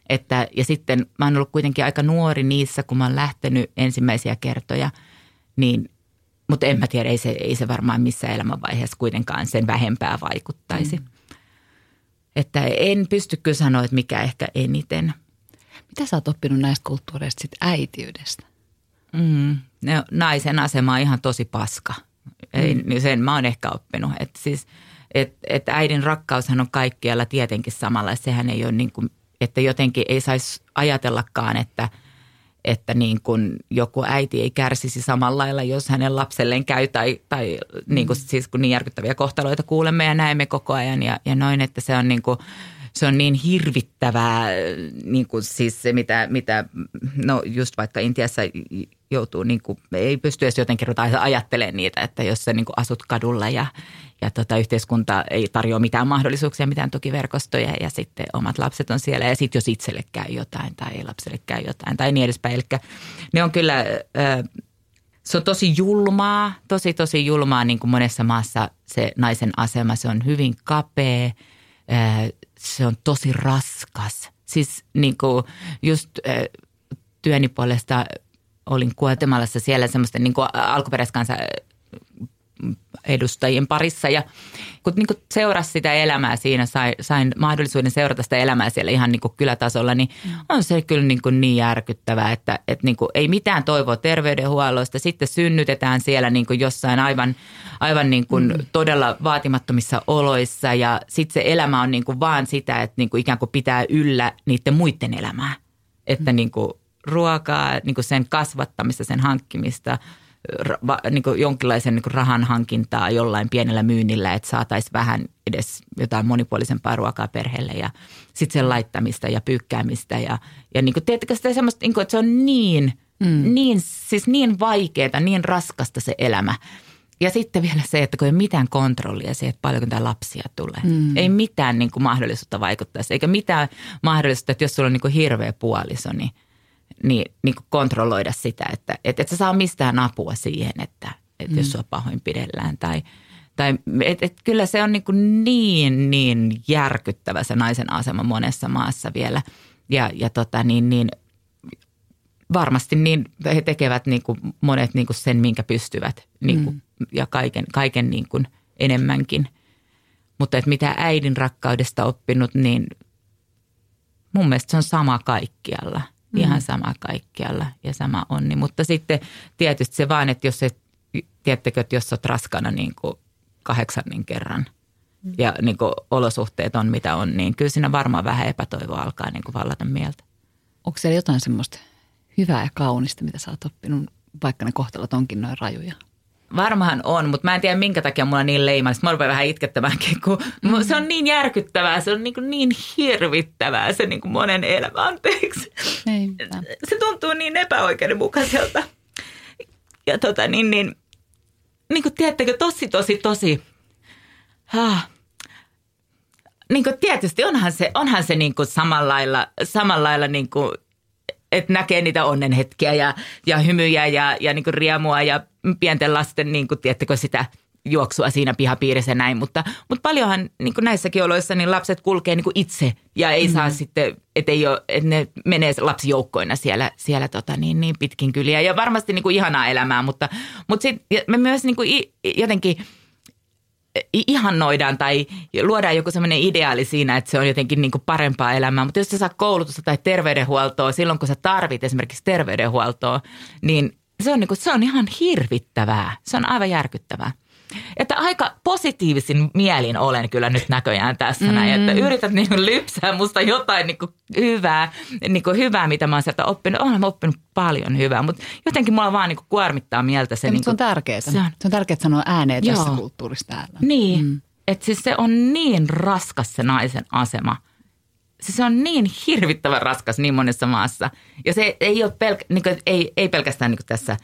Että, ja sitten mä oon ollut kuitenkin aika nuori niissä, kun mä oon lähtenyt ensimmäisiä kertoja, niin mutta en mä tiedä, ei se, ei se varmaan missään elämänvaiheessa kuitenkaan sen vähempää vaikuttaisi. Mm. Että en pysty kyllä sanoa, että mikä ehkä eniten. Mitä sä oot oppinut näistä kulttuureista sit äitiydestä? Mm, ne, naisen asema on ihan tosi paska. Ei, mm. Niin sen mä oon ehkä oppinut. Että siis, et, et äidin rakkaushan on kaikkialla tietenkin samalla. Sehän ei ole niin kuin, että jotenkin ei saisi ajatellakaan, että – että niin kuin joku äiti ei kärsisi samalla lailla, jos hänen lapselleen käy tai, tai niin kuin, siis kun niin järkyttäviä kohtaloita kuulemme ja näemme koko ajan ja, ja noin, että se on niin kuin, se on niin hirvittävää, niin kuin siis se mitä, mitä, no just vaikka Intiassa joutuu, niin kuin, ei pysty edes jotenkin ajattelemaan niitä, että jos sä niin kuin asut kadulla ja, ja tota, yhteiskunta ei tarjoa mitään mahdollisuuksia, mitään tukiverkostoja ja sitten omat lapset on siellä ja sitten jos itselle käy jotain tai lapselle käy jotain tai niin edespäin. Eli ne on kyllä, se on tosi julmaa, tosi tosi julmaa niin kuin monessa maassa se naisen asema. Se on hyvin kapea, se on tosi raskas. Siis niin kuin just työni puolesta olin Guatemalassa siellä semmoista niin alkuperäiskansa edustajien parissa ja kun niin kuin seurasi sitä elämää siinä, sain, sain mahdollisuuden seurata sitä elämää siellä ihan niin kuin kylätasolla, niin on se kyllä niin, kuin niin järkyttävää, että, että niin kuin ei mitään toivoa terveydenhuollosta. Sitten synnytetään siellä niin kuin jossain aivan, aivan niin kuin mm. todella vaatimattomissa oloissa ja sitten se elämä on niin kuin vaan sitä, että niin kuin ikään kuin pitää yllä niiden muiden elämää. Että mm. niin kuin ruokaa, niin kuin sen kasvattamista, sen hankkimista – niin kuin jonkinlaisen niin kuin rahan hankintaa jollain pienellä myynnillä, että saataisiin vähän edes jotain monipuolisempaa ruokaa perheelle ja sitten sen laittamista ja pyykkäämistä ja, ja niin kuin, teettekö sitä semmoista, niin kuin, että se on niin, mm. niin, siis niin vaikeaa, niin raskasta se elämä. Ja sitten vielä se, että kun ei ole mitään kontrollia siihen, että paljonko tämä lapsia tulee. Mm. Ei mitään niin kuin mahdollisuutta vaikuttaa eikä mitään mahdollisuutta, että jos sulla on niin kuin hirveä puoliso, niin – niin, niin kuin kontrolloida sitä, että et, et sä saa mistään apua siihen, että et mm. jos sua pahoinpidellään tai, tai et, et kyllä se on niin, kuin niin, niin järkyttävä se naisen asema monessa maassa vielä. Ja, ja tota niin, niin varmasti niin he tekevät niin kuin monet niin kuin sen, minkä pystyvät niin kuin, mm. ja kaiken, kaiken niin kuin enemmänkin. Mutta että mitä äidin rakkaudesta oppinut, niin mun mielestä se on sama kaikkialla – mm. ihan sama kaikkialla ja sama onni. Mutta sitten tietysti se vaan, että jos se, tiedättekö, että jos olet raskana niin kuin kahdeksannin kerran mm. ja niin kuin olosuhteet on mitä on, niin kyllä siinä varmaan vähän epätoivoa alkaa niin kuin vallata mieltä. Onko siellä jotain semmoista hyvää ja kaunista, mitä sä oot oppinut, vaikka ne kohtalot onkin noin rajuja? Varmaan on, mutta mä en tiedä minkä takia mulla on niin leimallista. Mä rupean vähän itkettämäänkin, kun mm. se on niin järkyttävää, se on niin, kuin niin hirvittävää se niin kuin monen elämä, anteeksi. Ei se tuntuu niin epäoikeudenmukaiselta. Ja tota niin, niin, niin kuin tiedättekö, tosi, tosi, tosi, ah, niin kuin tietysti onhan se, onhan se niin kuin samalla lailla, samalla lailla niin kuin, että näkee niitä onnenhetkiä ja, ja hymyjä ja, ja niin kuin riemua ja pienten lasten, niin kuin, tiedättekö sitä – juoksua siinä pihapiirissä ja näin, mutta, mutta paljonhan niin kuin näissäkin oloissa niin lapset kulkee niin kuin itse ja ei mm. saa sitten, että, ei ole, että ne menee lapsijoukkoina siellä, siellä tota niin, niin pitkin kyliä ja varmasti niin kuin ihanaa elämää, mutta, mutta sit me myös niin kuin jotenkin ihannoidaan tai luodaan joku semmoinen ideaali siinä, että se on jotenkin niin kuin parempaa elämää. Mutta jos sä saa koulutusta tai terveydenhuoltoa silloin, kun sä tarvit esimerkiksi terveydenhuoltoa, niin se on, niin kuin, se on ihan hirvittävää. Se on aivan järkyttävää. Että aika positiivisin mielin olen kyllä nyt näköjään tässä mm. näin, että mm. yrität niin kuin lypsää musta jotain niin kuin hyvää, niin kuin hyvää, mitä mä oon sieltä oppinut. Olen oppinut paljon hyvää, mutta jotenkin mulla vaan niin kuin kuormittaa mieltä se. Ja niin kuin, se on tärkeää. Se on, se on tärkeää sanoa ääneen Joo. tässä kulttuurissa täällä. Niin, mm. että siis se on niin raskas se naisen asema. Se on niin hirvittävän raskas niin monessa maassa. Ja se ei ole pelk- niin kuin, ei, ei pelkästään niin tässä,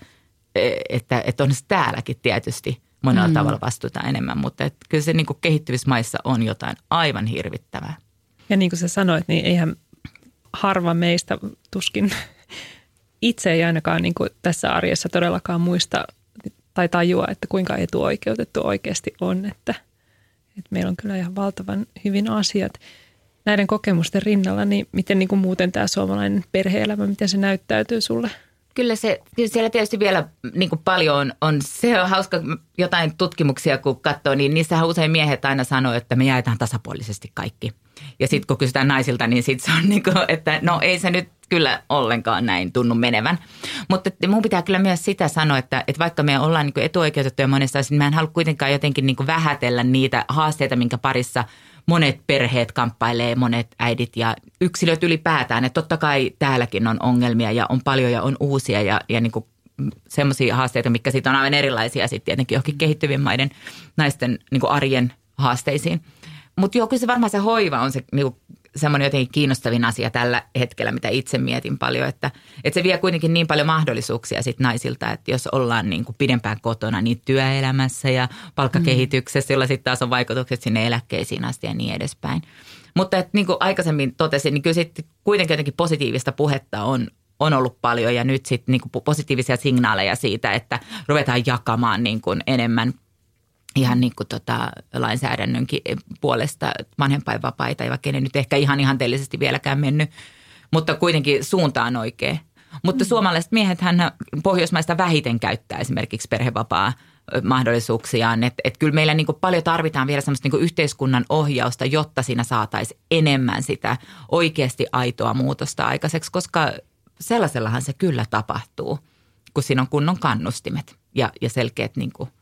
e, että, että on se täälläkin tietysti – monella mm. tavalla vastuuta enemmän, mutta et kyllä se niin kuin kehittyvissä maissa on jotain aivan hirvittävää. Ja niin kuin sä sanoit, niin eihän harva meistä tuskin itse ei ainakaan niin kuin tässä arjessa todellakaan muista tai tajua, että kuinka etuoikeutettu oikeasti on, että, että meillä on kyllä ihan valtavan hyvin asiat. Näiden kokemusten rinnalla, niin miten niin kuin muuten tämä suomalainen perheelämä, miten se näyttäytyy sulle – Kyllä, se, kyllä siellä tietysti vielä niin kuin paljon on, on, se on hauska jotain tutkimuksia kun katsoo, niin niissähän usein miehet aina sanoo, että me jaetaan tasapuolisesti kaikki. Ja sitten kun kysytään naisilta, niin sitten se on niin kuin, että no ei se nyt kyllä ollenkaan näin tunnu menevän. Mutta mun pitää kyllä myös sitä sanoa, että, että vaikka me ollaan niin etuoikeutettuja monesta niin mä en halua kuitenkaan jotenkin niin vähätellä niitä haasteita, minkä parissa – monet perheet kamppailee, monet äidit ja yksilöt ylipäätään. Että totta kai täälläkin on ongelmia ja on paljon ja on uusia ja, ja niin kuin semmoisia haasteita, mikä sitten on aivan erilaisia sitten tietenkin johonkin kehittyvien maiden naisten niin kuin arjen haasteisiin. Mutta joo, kyllä se varmaan se hoiva on se niin kuin semmoinen jotenkin kiinnostavin asia tällä hetkellä, mitä itse mietin paljon, että, että se vie kuitenkin niin paljon mahdollisuuksia sit naisilta, että jos ollaan niin kuin pidempään kotona niin työelämässä ja palkkakehityksessä, jolla sitten taas on vaikutukset sinne eläkkeisiin asti ja niin edespäin. Mutta että niin kuin aikaisemmin totesin, niin kyllä sitten kuitenkin jotenkin positiivista puhetta on, on ollut paljon ja nyt sitten niin positiivisia signaaleja siitä, että ruvetaan jakamaan niin kuin enemmän ihan niin kuin tota lainsäädännönkin puolesta vanhempainvapaita, vaikka ne nyt ehkä ihan ihanteellisesti vieläkään mennyt, mutta kuitenkin suuntaan oikein. Mutta mm. suomalaiset miehet hän Pohjoismaista vähiten käyttää esimerkiksi perhevapaa mahdollisuuksiaan. Että et kyllä meillä niin paljon tarvitaan vielä semmoista niin yhteiskunnan ohjausta, jotta siinä saataisiin enemmän sitä oikeasti aitoa muutosta aikaiseksi, koska sellaisellahan se kyllä tapahtuu, kun siinä on kunnon kannustimet ja, ja selkeät niin kuin –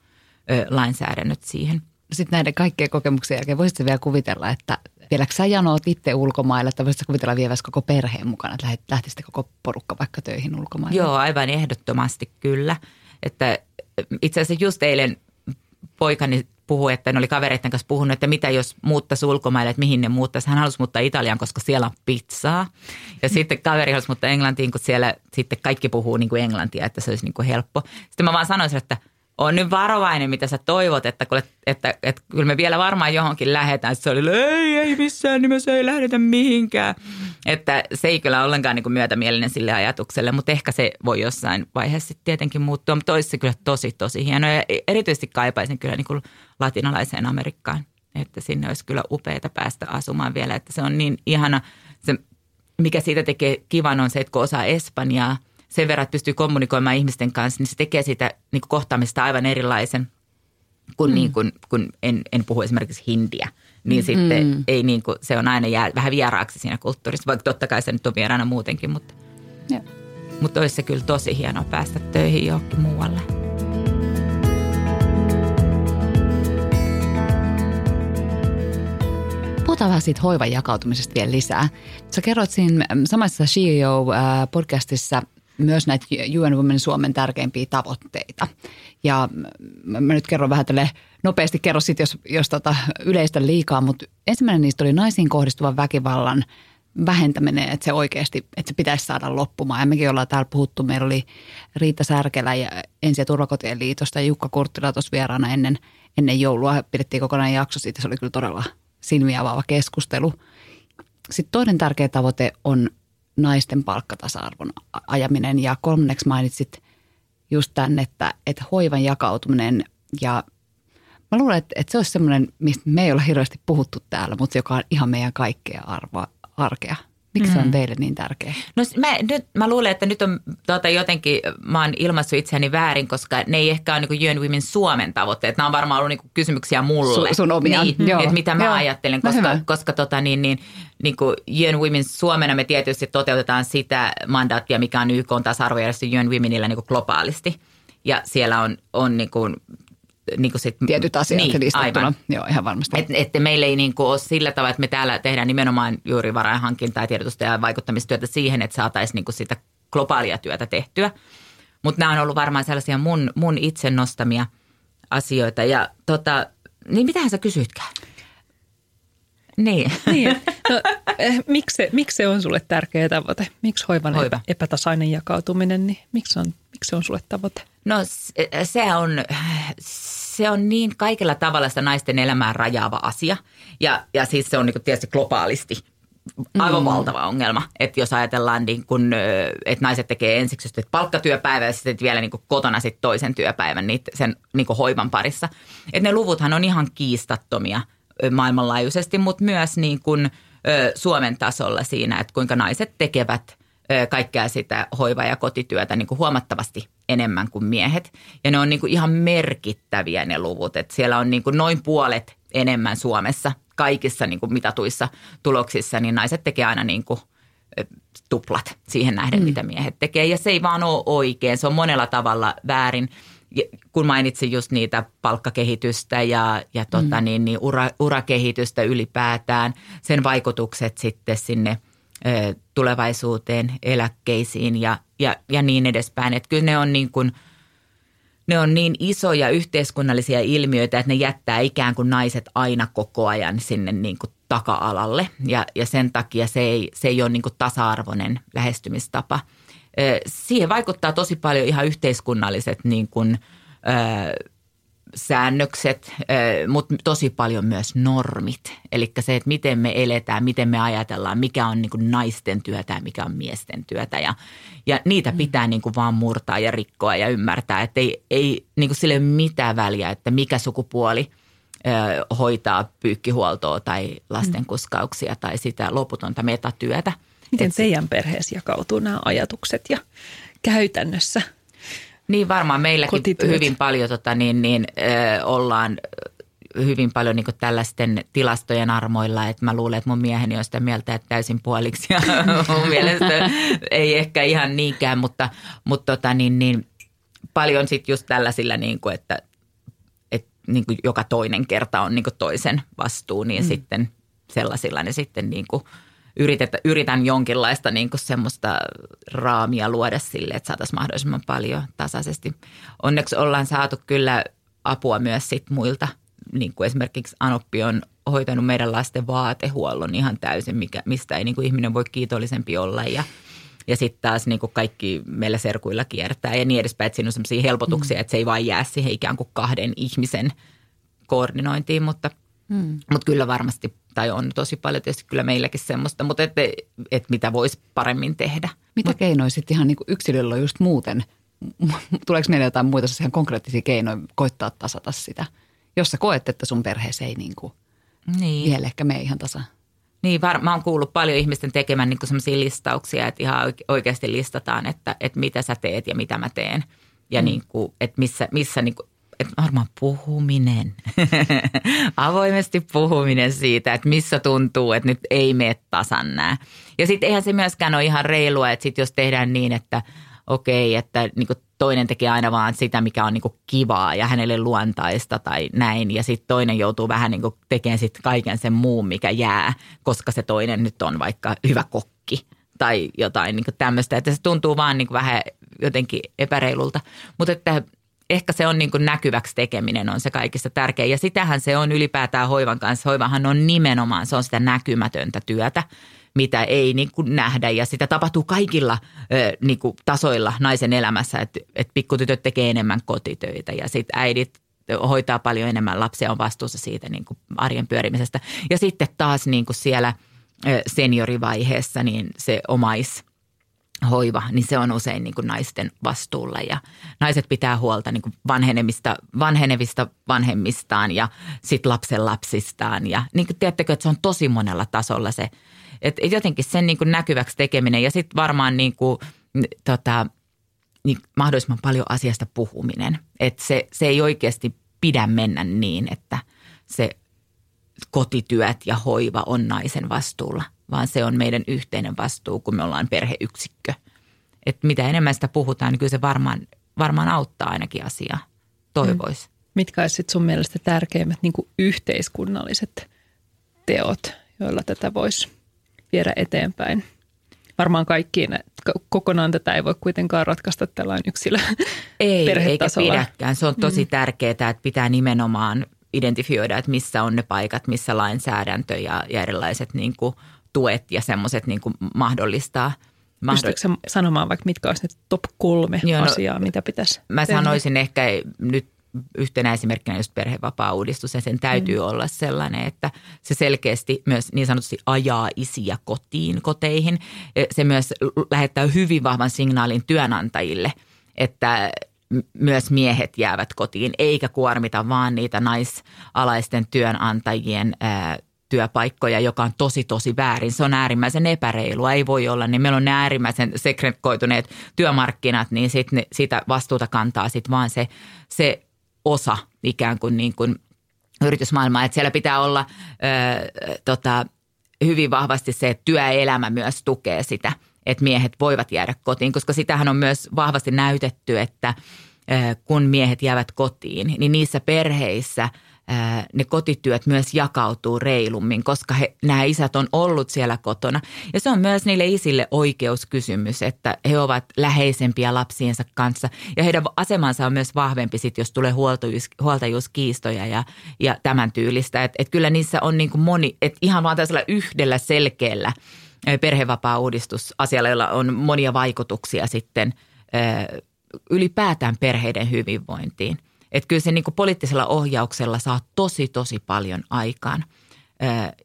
lainsäädännöt siihen. Sitten näiden kaikkien kokemuksien jälkeen voisitko vielä kuvitella, että vieläkö sä janoot itse ulkomaille, että voisitko kuvitella vievässä koko perheen mukana, että lähtisitte koko porukka vaikka töihin ulkomaille? Joo, aivan ehdottomasti kyllä. Että itse asiassa just eilen poikani puhui, että ne oli kavereiden kanssa puhunut, että mitä jos muuttaisi ulkomaille, että mihin ne muuttaisi. Hän halusi muuttaa Italiaan, koska siellä on pizzaa. Ja sitten kaveri halusi muuttaa Englantiin, kun siellä sitten kaikki puhuu niin kuin englantia, että se olisi niin kuin helppo. Sitten mä vaan sanoisin, että – on nyt varovainen, mitä sä toivot, että, että, että, että kyllä me vielä varmaan johonkin lähdetään. Sitten se oli, ei, ei missään nimessä ei lähdetä mihinkään. Että se ei kyllä ollenkaan niin kuin myötämielinen sille ajatukselle, mutta ehkä se voi jossain vaiheessa tietenkin muuttua. Mutta olisi kyllä tosi, tosi hieno ja erityisesti kaipaisin kyllä niin kuin latinalaiseen Amerikkaan. Että sinne olisi kyllä upeita päästä asumaan vielä, että se on niin ihana. Se, mikä siitä tekee kivan on se, että kun osaa Espanjaa – sen verran, että pystyy kommunikoimaan ihmisten kanssa, niin se tekee siitä niin kuin kohtaamista aivan erilaisen kuin, mm. niin kuin kun en, en puhu esimerkiksi hindiä. Niin mm. sitten ei niin kuin, se on aina jää vähän vieraaksi siinä kulttuurissa, vaikka totta kai se nyt on vieraana muutenkin, mutta, yeah. mutta olisi se kyllä tosi hienoa päästä töihin johonkin muualle. Puhutaan vähän siitä hoivan jakautumisesta vielä lisää. Sä kerroit siinä samassa CEO-podcastissa myös näitä UN Women Suomen tärkeimpiä tavoitteita. Ja mä nyt kerron vähän tälle nopeasti, kerro sitten, jos, jos tota yleistä liikaa, mutta ensimmäinen niistä oli naisiin kohdistuvan väkivallan vähentäminen, että se oikeasti, että se pitäisi saada loppumaan. Ja mekin ollaan täällä puhuttu, meillä oli Riitta Särkelä ja Ensi- ja turvakotien liitosta ja Jukka Kurttila tuossa vieraana ennen, ennen joulua. Pidettiin kokonaan jakso siitä, se oli kyllä todella, silmiä avaava keskustelu. Sitten toinen tärkeä tavoite on naisten palkkatasa-arvon ajaminen ja kolmanneksi mainitsit just tämän, että, että hoivan jakautuminen ja mä luulen, että, että se olisi semmoinen, mistä me ei ole hirveästi puhuttu täällä, mutta joka on ihan meidän kaikkea arvoa, arkea. Miksi mm. se on mm. teille niin tärkeä? No mä, nyt, mä luulen, että nyt on tuota, jotenkin, mä oon ilmaissut itseäni väärin, koska ne ei ehkä ole niin UN Women Suomen tavoitteet. Nämä on varmaan ollut niin kysymyksiä mulle. Su, sun omia. Niin, Joo. että mitä mä Joo. ajattelen, no koska, no koska tota, niin, niin, niin kuin UN Women Suomena me tietysti toteutetaan sitä mandaattia, mikä on YK tasa-arvojärjestö UN Womenillä niin kuin globaalisti. Ja siellä on, on niin kuin niin kuin sit, Tietyt asiat niin, listattuna. Aivan. Joo, ihan varmasti. Että et meillä ei niin kuin ole sillä tavalla, että me täällä tehdään nimenomaan juuri varainhankintaa, tiedotusta ja vaikuttamistyötä siihen, että saataisiin niin kuin sitä globaalia työtä tehtyä. Mutta nämä on ollut varmaan sellaisia mun, mun itse nostamia asioita. Ja tota, niin mitähän sä kysyitkään? Niin. niin. No, eh, miksi, se, miksi se on sulle tärkeä tavoite? Miksi hoivan Hoiva. epätasainen jakautuminen, niin miksi on, miksi se on sulle tavoite? No se on, se on niin kaikella tavalla sitä naisten elämään rajaava asia. Ja, ja siis se on niin tietysti globaalisti aivan mm. valtava ongelma. Että jos ajatellaan, niin kun, että naiset tekee ensiksi just palkkatyöpäivä ja sitten vielä niin kotona sitten toisen työpäivän niitä, sen niin hoivan parissa. Että ne luvuthan on ihan kiistattomia maailmanlaajuisesti, mutta myös niin kun, Suomen tasolla siinä, että kuinka naiset tekevät kaikkea sitä hoiva- ja kotityötä niin kuin huomattavasti enemmän kuin miehet. Ja ne on niin kuin ihan merkittäviä ne luvut, että siellä on niin kuin noin puolet enemmän Suomessa kaikissa niin kuin mitatuissa tuloksissa, niin naiset tekee aina niin kuin tuplat siihen nähden, mm. mitä miehet tekee. Ja se ei vaan ole oikein, se on monella tavalla väärin. Kun mainitsin just niitä palkkakehitystä ja, ja tota, mm. niin, niin ura, urakehitystä ylipäätään, sen vaikutukset sitten sinne – tulevaisuuteen, eläkkeisiin ja, ja, ja niin edespäin. Että kyllä ne on niin kuin, ne on niin isoja yhteiskunnallisia ilmiöitä, että ne jättää ikään kuin naiset aina koko ajan sinne niin kuin taka-alalle. Ja, ja sen takia se ei, se ei ole niin kuin tasa-arvoinen lähestymistapa. Siihen vaikuttaa tosi paljon ihan yhteiskunnalliset niin kuin, säännökset, mutta tosi paljon myös normit. Eli se, että miten me eletään, miten me ajatellaan, mikä on niin kuin naisten työtä ja mikä on miesten työtä. Ja, ja niitä mm. pitää niin kuin vaan murtaa ja rikkoa ja ymmärtää, että ei, ei niin kuin sille ole mitään väliä, että mikä sukupuoli hoitaa pyykkihuoltoa tai lastenkuskauksia tai sitä loputonta metatyötä. Miten teidän perheessä jakautuu nämä ajatukset ja käytännössä – niin varmaan meilläkin Kotityöt. hyvin paljon tota, niin, niin, ö, ollaan hyvin paljon niin tällaisten tilastojen armoilla, että mä luulen, että mun mieheni on sitä mieltä, että täysin puoliksi ja mun mielestä ei ehkä ihan niinkään, mutta, mutta tota, niin, niin, paljon sitten just tällaisilla, niin kuin, että, että niin kuin joka toinen kerta on niin kuin toisen vastuu, niin mm. sitten sellaisilla ne sitten niin kuin – yritet, yritän jonkinlaista niin kuin semmoista raamia luoda sille, että saataisiin mahdollisimman paljon tasaisesti. Onneksi ollaan saatu kyllä apua myös sit muilta, niin kuin esimerkiksi Anoppi on hoitanut meidän lasten vaatehuollon ihan täysin, mikä, mistä ei niin kuin ihminen voi kiitollisempi olla ja ja sitten taas niin kuin kaikki meillä serkuilla kiertää ja niin edespäin, että siinä on sellaisia helpotuksia, mm. että se ei vain jää siihen ikään kuin kahden ihmisen koordinointiin, mutta, mm. mutta kyllä varmasti tai on tosi paljon tietysti kyllä meilläkin semmoista, mutta että et mitä voisi paremmin tehdä. Mitä Mut, keinoja sitten ihan niin kuin yksilöllä just muuten? Tuleeko meille jotain muita ihan konkreettisia keinoja koittaa tasata sitä? Jos sä koet, että sun perheessä ei niin kuin niin. vielä ehkä mene ihan tasa. Niin, var, mä oon kuullut paljon ihmisten tekemään niin semmoisia listauksia, että ihan oikeasti listataan, että, että mitä sä teet ja mitä mä teen. Ja mm. niin kuin, että missä, missä niin kuin, varmaan puhuminen, avoimesti puhuminen siitä, että missä tuntuu, että nyt ei mene tasan nämä. Ja sitten eihän se myöskään ole ihan reilua, että sit jos tehdään niin, että okei, että niin toinen tekee aina vaan sitä, mikä on niin kivaa ja hänelle luontaista tai näin. Ja sitten toinen joutuu vähän niin tekemään sit kaiken sen muun, mikä jää, koska se toinen nyt on vaikka hyvä kokki tai jotain niin tämmöistä. Että se tuntuu vaan niin vähän jotenkin epäreilulta. Mutta että ehkä se on niin kuin näkyväksi tekeminen on se kaikista tärkein. Ja sitähän se on ylipäätään hoivan kanssa. Hoivahan on nimenomaan, se on sitä näkymätöntä työtä, mitä ei niin kuin nähdä. Ja sitä tapahtuu kaikilla niin kuin tasoilla naisen elämässä, että, että pikkutytöt tekee enemmän kotitöitä ja sitten äidit hoitaa paljon enemmän lapsia, on vastuussa siitä niin kuin arjen pyörimisestä. Ja sitten taas niin kuin siellä seniorivaiheessa niin se omais hoiva, niin se on usein niin kuin naisten vastuulla ja naiset pitää huolta niin kuin vanhenemista, vanhenevista vanhemmistaan ja sitten lapsen lapsistaan ja niin kuin tiedättekö, että se on tosi monella tasolla se, että jotenkin sen niin kuin näkyväksi tekeminen ja sitten varmaan niin kuin, tota, niin mahdollisimman paljon asiasta puhuminen. Että se, se ei oikeasti pidä mennä niin, että se kotityöt ja hoiva on naisen vastuulla, vaan se on meidän yhteinen vastuu, kun me ollaan perheyksikkö. Että mitä enemmän sitä puhutaan, niin kyllä se varmaan, varmaan auttaa ainakin asiaa. Toivoisi. Mm. Mitkä olisivat sun mielestä tärkeimmät niin yhteiskunnalliset teot, joilla tätä voisi viedä eteenpäin? varmaan kaikkiin, kokonaan tätä ei voi kuitenkaan ratkaista tällainen yksilö Ei, eikä pidäkään. Se on tosi mm. tärkeää, että pitää nimenomaan identifioida, että missä on ne paikat, missä lainsäädäntö ja, ja erilaiset niin kuin, tuet ja semmoiset niin mahdollistaa. Pystytkö sanomaan vaikka mitkä olisi ne top kolme Joo, no, asiaa, mitä pitäisi Mä tehdä? sanoisin ehkä nyt yhtenä esimerkkinä just perhevapaa-uudistus ja sen täytyy mm. olla sellainen, että se selkeästi myös niin sanotusti ajaa isiä kotiin, koteihin. Se myös lähettää hyvin vahvan signaalin työnantajille, että myös miehet jäävät kotiin, eikä kuormita vaan niitä naisalaisten työnantajien työpaikkoja, joka on tosi tosi väärin. Se on äärimmäisen epäreilua, ei voi olla. Niin meillä on ne äärimmäisen sekretkoituneet työmarkkinat, niin sit ne, sitä vastuuta kantaa sitten vaan se, se osa ikään kuin, niin kuin yritysmaailmaa. Että siellä pitää olla ö, tota, hyvin vahvasti se, että työelämä myös tukee sitä, että miehet voivat jäädä kotiin, koska sitähän on myös vahvasti näytetty, että kun miehet jäävät kotiin, niin niissä perheissä – ne kotityöt myös jakautuu reilummin, koska he, nämä isät on ollut siellä kotona. Ja se on myös niille isille oikeuskysymys, että he ovat läheisempiä lapsiensa kanssa. Ja heidän asemansa on myös vahvempi sit, jos tulee huoltajuus, huoltajuuskiistoja ja, ja tämän tyylistä. Että et kyllä niissä on niin kuin moni, että ihan vaan tällaisella yhdellä selkeällä perhevapaa-uudistusasialla, jolla on monia vaikutuksia sitten ylipäätään perheiden hyvinvointiin – että kyllä se niin kuin poliittisella ohjauksella saa tosi, tosi paljon aikaan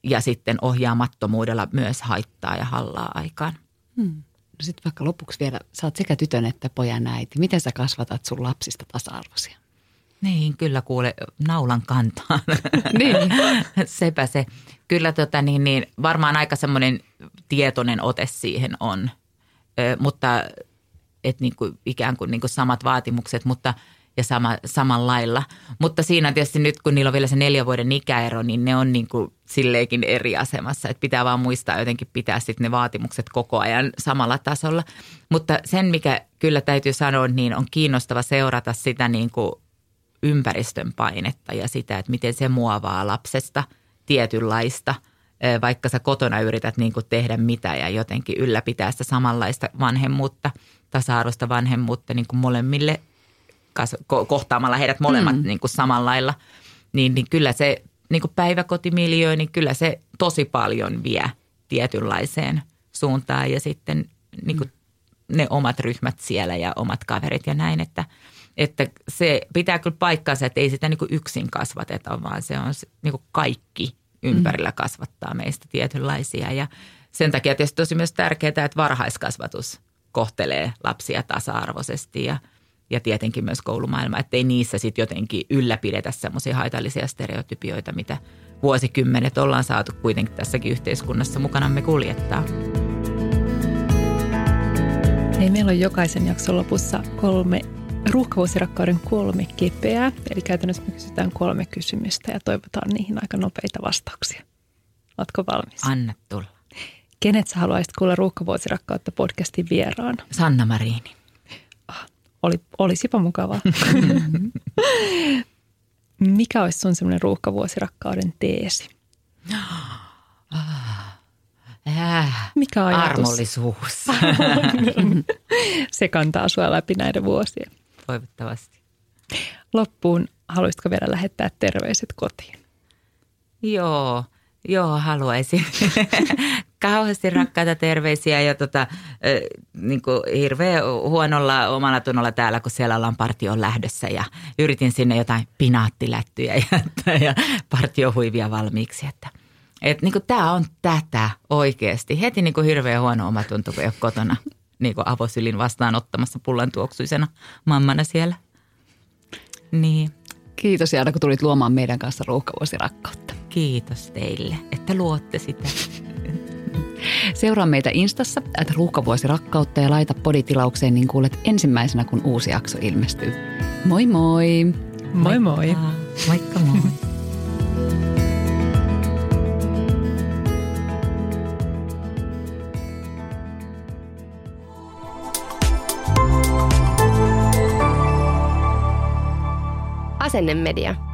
ja sitten ohjaamattomuudella myös haittaa ja hallaa aikaan. Hmm. No sitten vaikka lopuksi vielä, sä oot sekä tytön että pojan äiti. Miten sä kasvatat sun lapsista tasa-arvoisia? Niin, kyllä kuule naulan kantaan. niin. Sepä se. Kyllä tota, niin, niin, varmaan aika semmoinen tietoinen ote siihen on, Ö, mutta et niin kuin, ikään kuin, niin kuin samat vaatimukset, mutta – ja sama, samanlailla. Mutta siinä tietysti nyt, kun niillä on vielä se neljän vuoden ikäero, niin ne on niin kuin silleenkin eri asemassa. Että pitää vaan muistaa jotenkin pitää sitten ne vaatimukset koko ajan samalla tasolla. Mutta sen, mikä kyllä täytyy sanoa, niin on kiinnostava seurata sitä niin kuin ympäristön painetta ja sitä, että miten se muovaa lapsesta tietynlaista – vaikka sä kotona yrität niin kuin tehdä mitä ja jotenkin ylläpitää sitä samanlaista vanhemmuutta, tasa-arvoista vanhemmuutta niin kuin molemmille ko- kohtaamalla heidät molemmat mm. niin kuin samalla lailla, niin, niin kyllä se niin kuin päiväkotimiljöö, niin kyllä se tosi paljon vie tietynlaiseen suuntaan ja sitten niin kuin ne omat ryhmät siellä ja omat kaverit ja näin, että, että se pitää kyllä paikkaansa, että ei sitä niin kuin yksin kasvateta, vaan se on niin kuin kaikki ympärillä mm. kasvattaa meistä tietynlaisia ja sen takia tietysti tosi myös tärkeää, että varhaiskasvatus kohtelee lapsia tasa-arvoisesti ja – ja tietenkin myös koulumaailma, ettei niissä sitten jotenkin ylläpidetä semmoisia haitallisia stereotypioita, mitä vuosikymmenet ollaan saatu kuitenkin tässäkin yhteiskunnassa mukanamme kuljettaa. Hei, meillä on jokaisen jakson lopussa kolme ruuhkavuosirakkauden kolme kepeää. Eli käytännössä me kysytään kolme kysymystä ja toivotaan niihin aika nopeita vastauksia. Oletko valmis? Anna tulla. Kenet sä haluaisit kuulla ruuhkavuosirakkautta podcastin vieraan? Sanna Marini oli, olisipa mukavaa. Mikä olisi sun semmoinen ruuhkavuosirakkauden teesi? Äh, Mikä ajatus? Armollisuus. Se kantaa sua läpi näiden vuosien. Toivottavasti. Loppuun, haluaisitko vielä lähettää terveiset kotiin? Joo, joo haluaisin. kauheasti rakkaita terveisiä ja tota, niin kuin hirveän huonolla omalla tunnolla täällä, kun siellä ollaan partioon lähdössä ja yritin sinne jotain pinaattilättyjä ja, ja partiohuivia valmiiksi, että et niin tämä on tätä oikeasti. Heti niin kuin hirveän huono omatunto, kun ei ole kotona niin kuin avosylin vastaanottamassa pullan tuoksuisena mammana siellä. Niin. Kiitos Jaana, kun tulit luomaan meidän kanssa ruuhkavuosirakkautta. Kiitos teille, että luotte sitä. Seuraa meitä Instassa, että ruuhkavuosi rakkautta ja laita poditilaukseen, niin kuulet ensimmäisenä, kun uusi jakso ilmestyy. Moi moi! Moi moi! Moikka, Moikka moi! Asennemedia.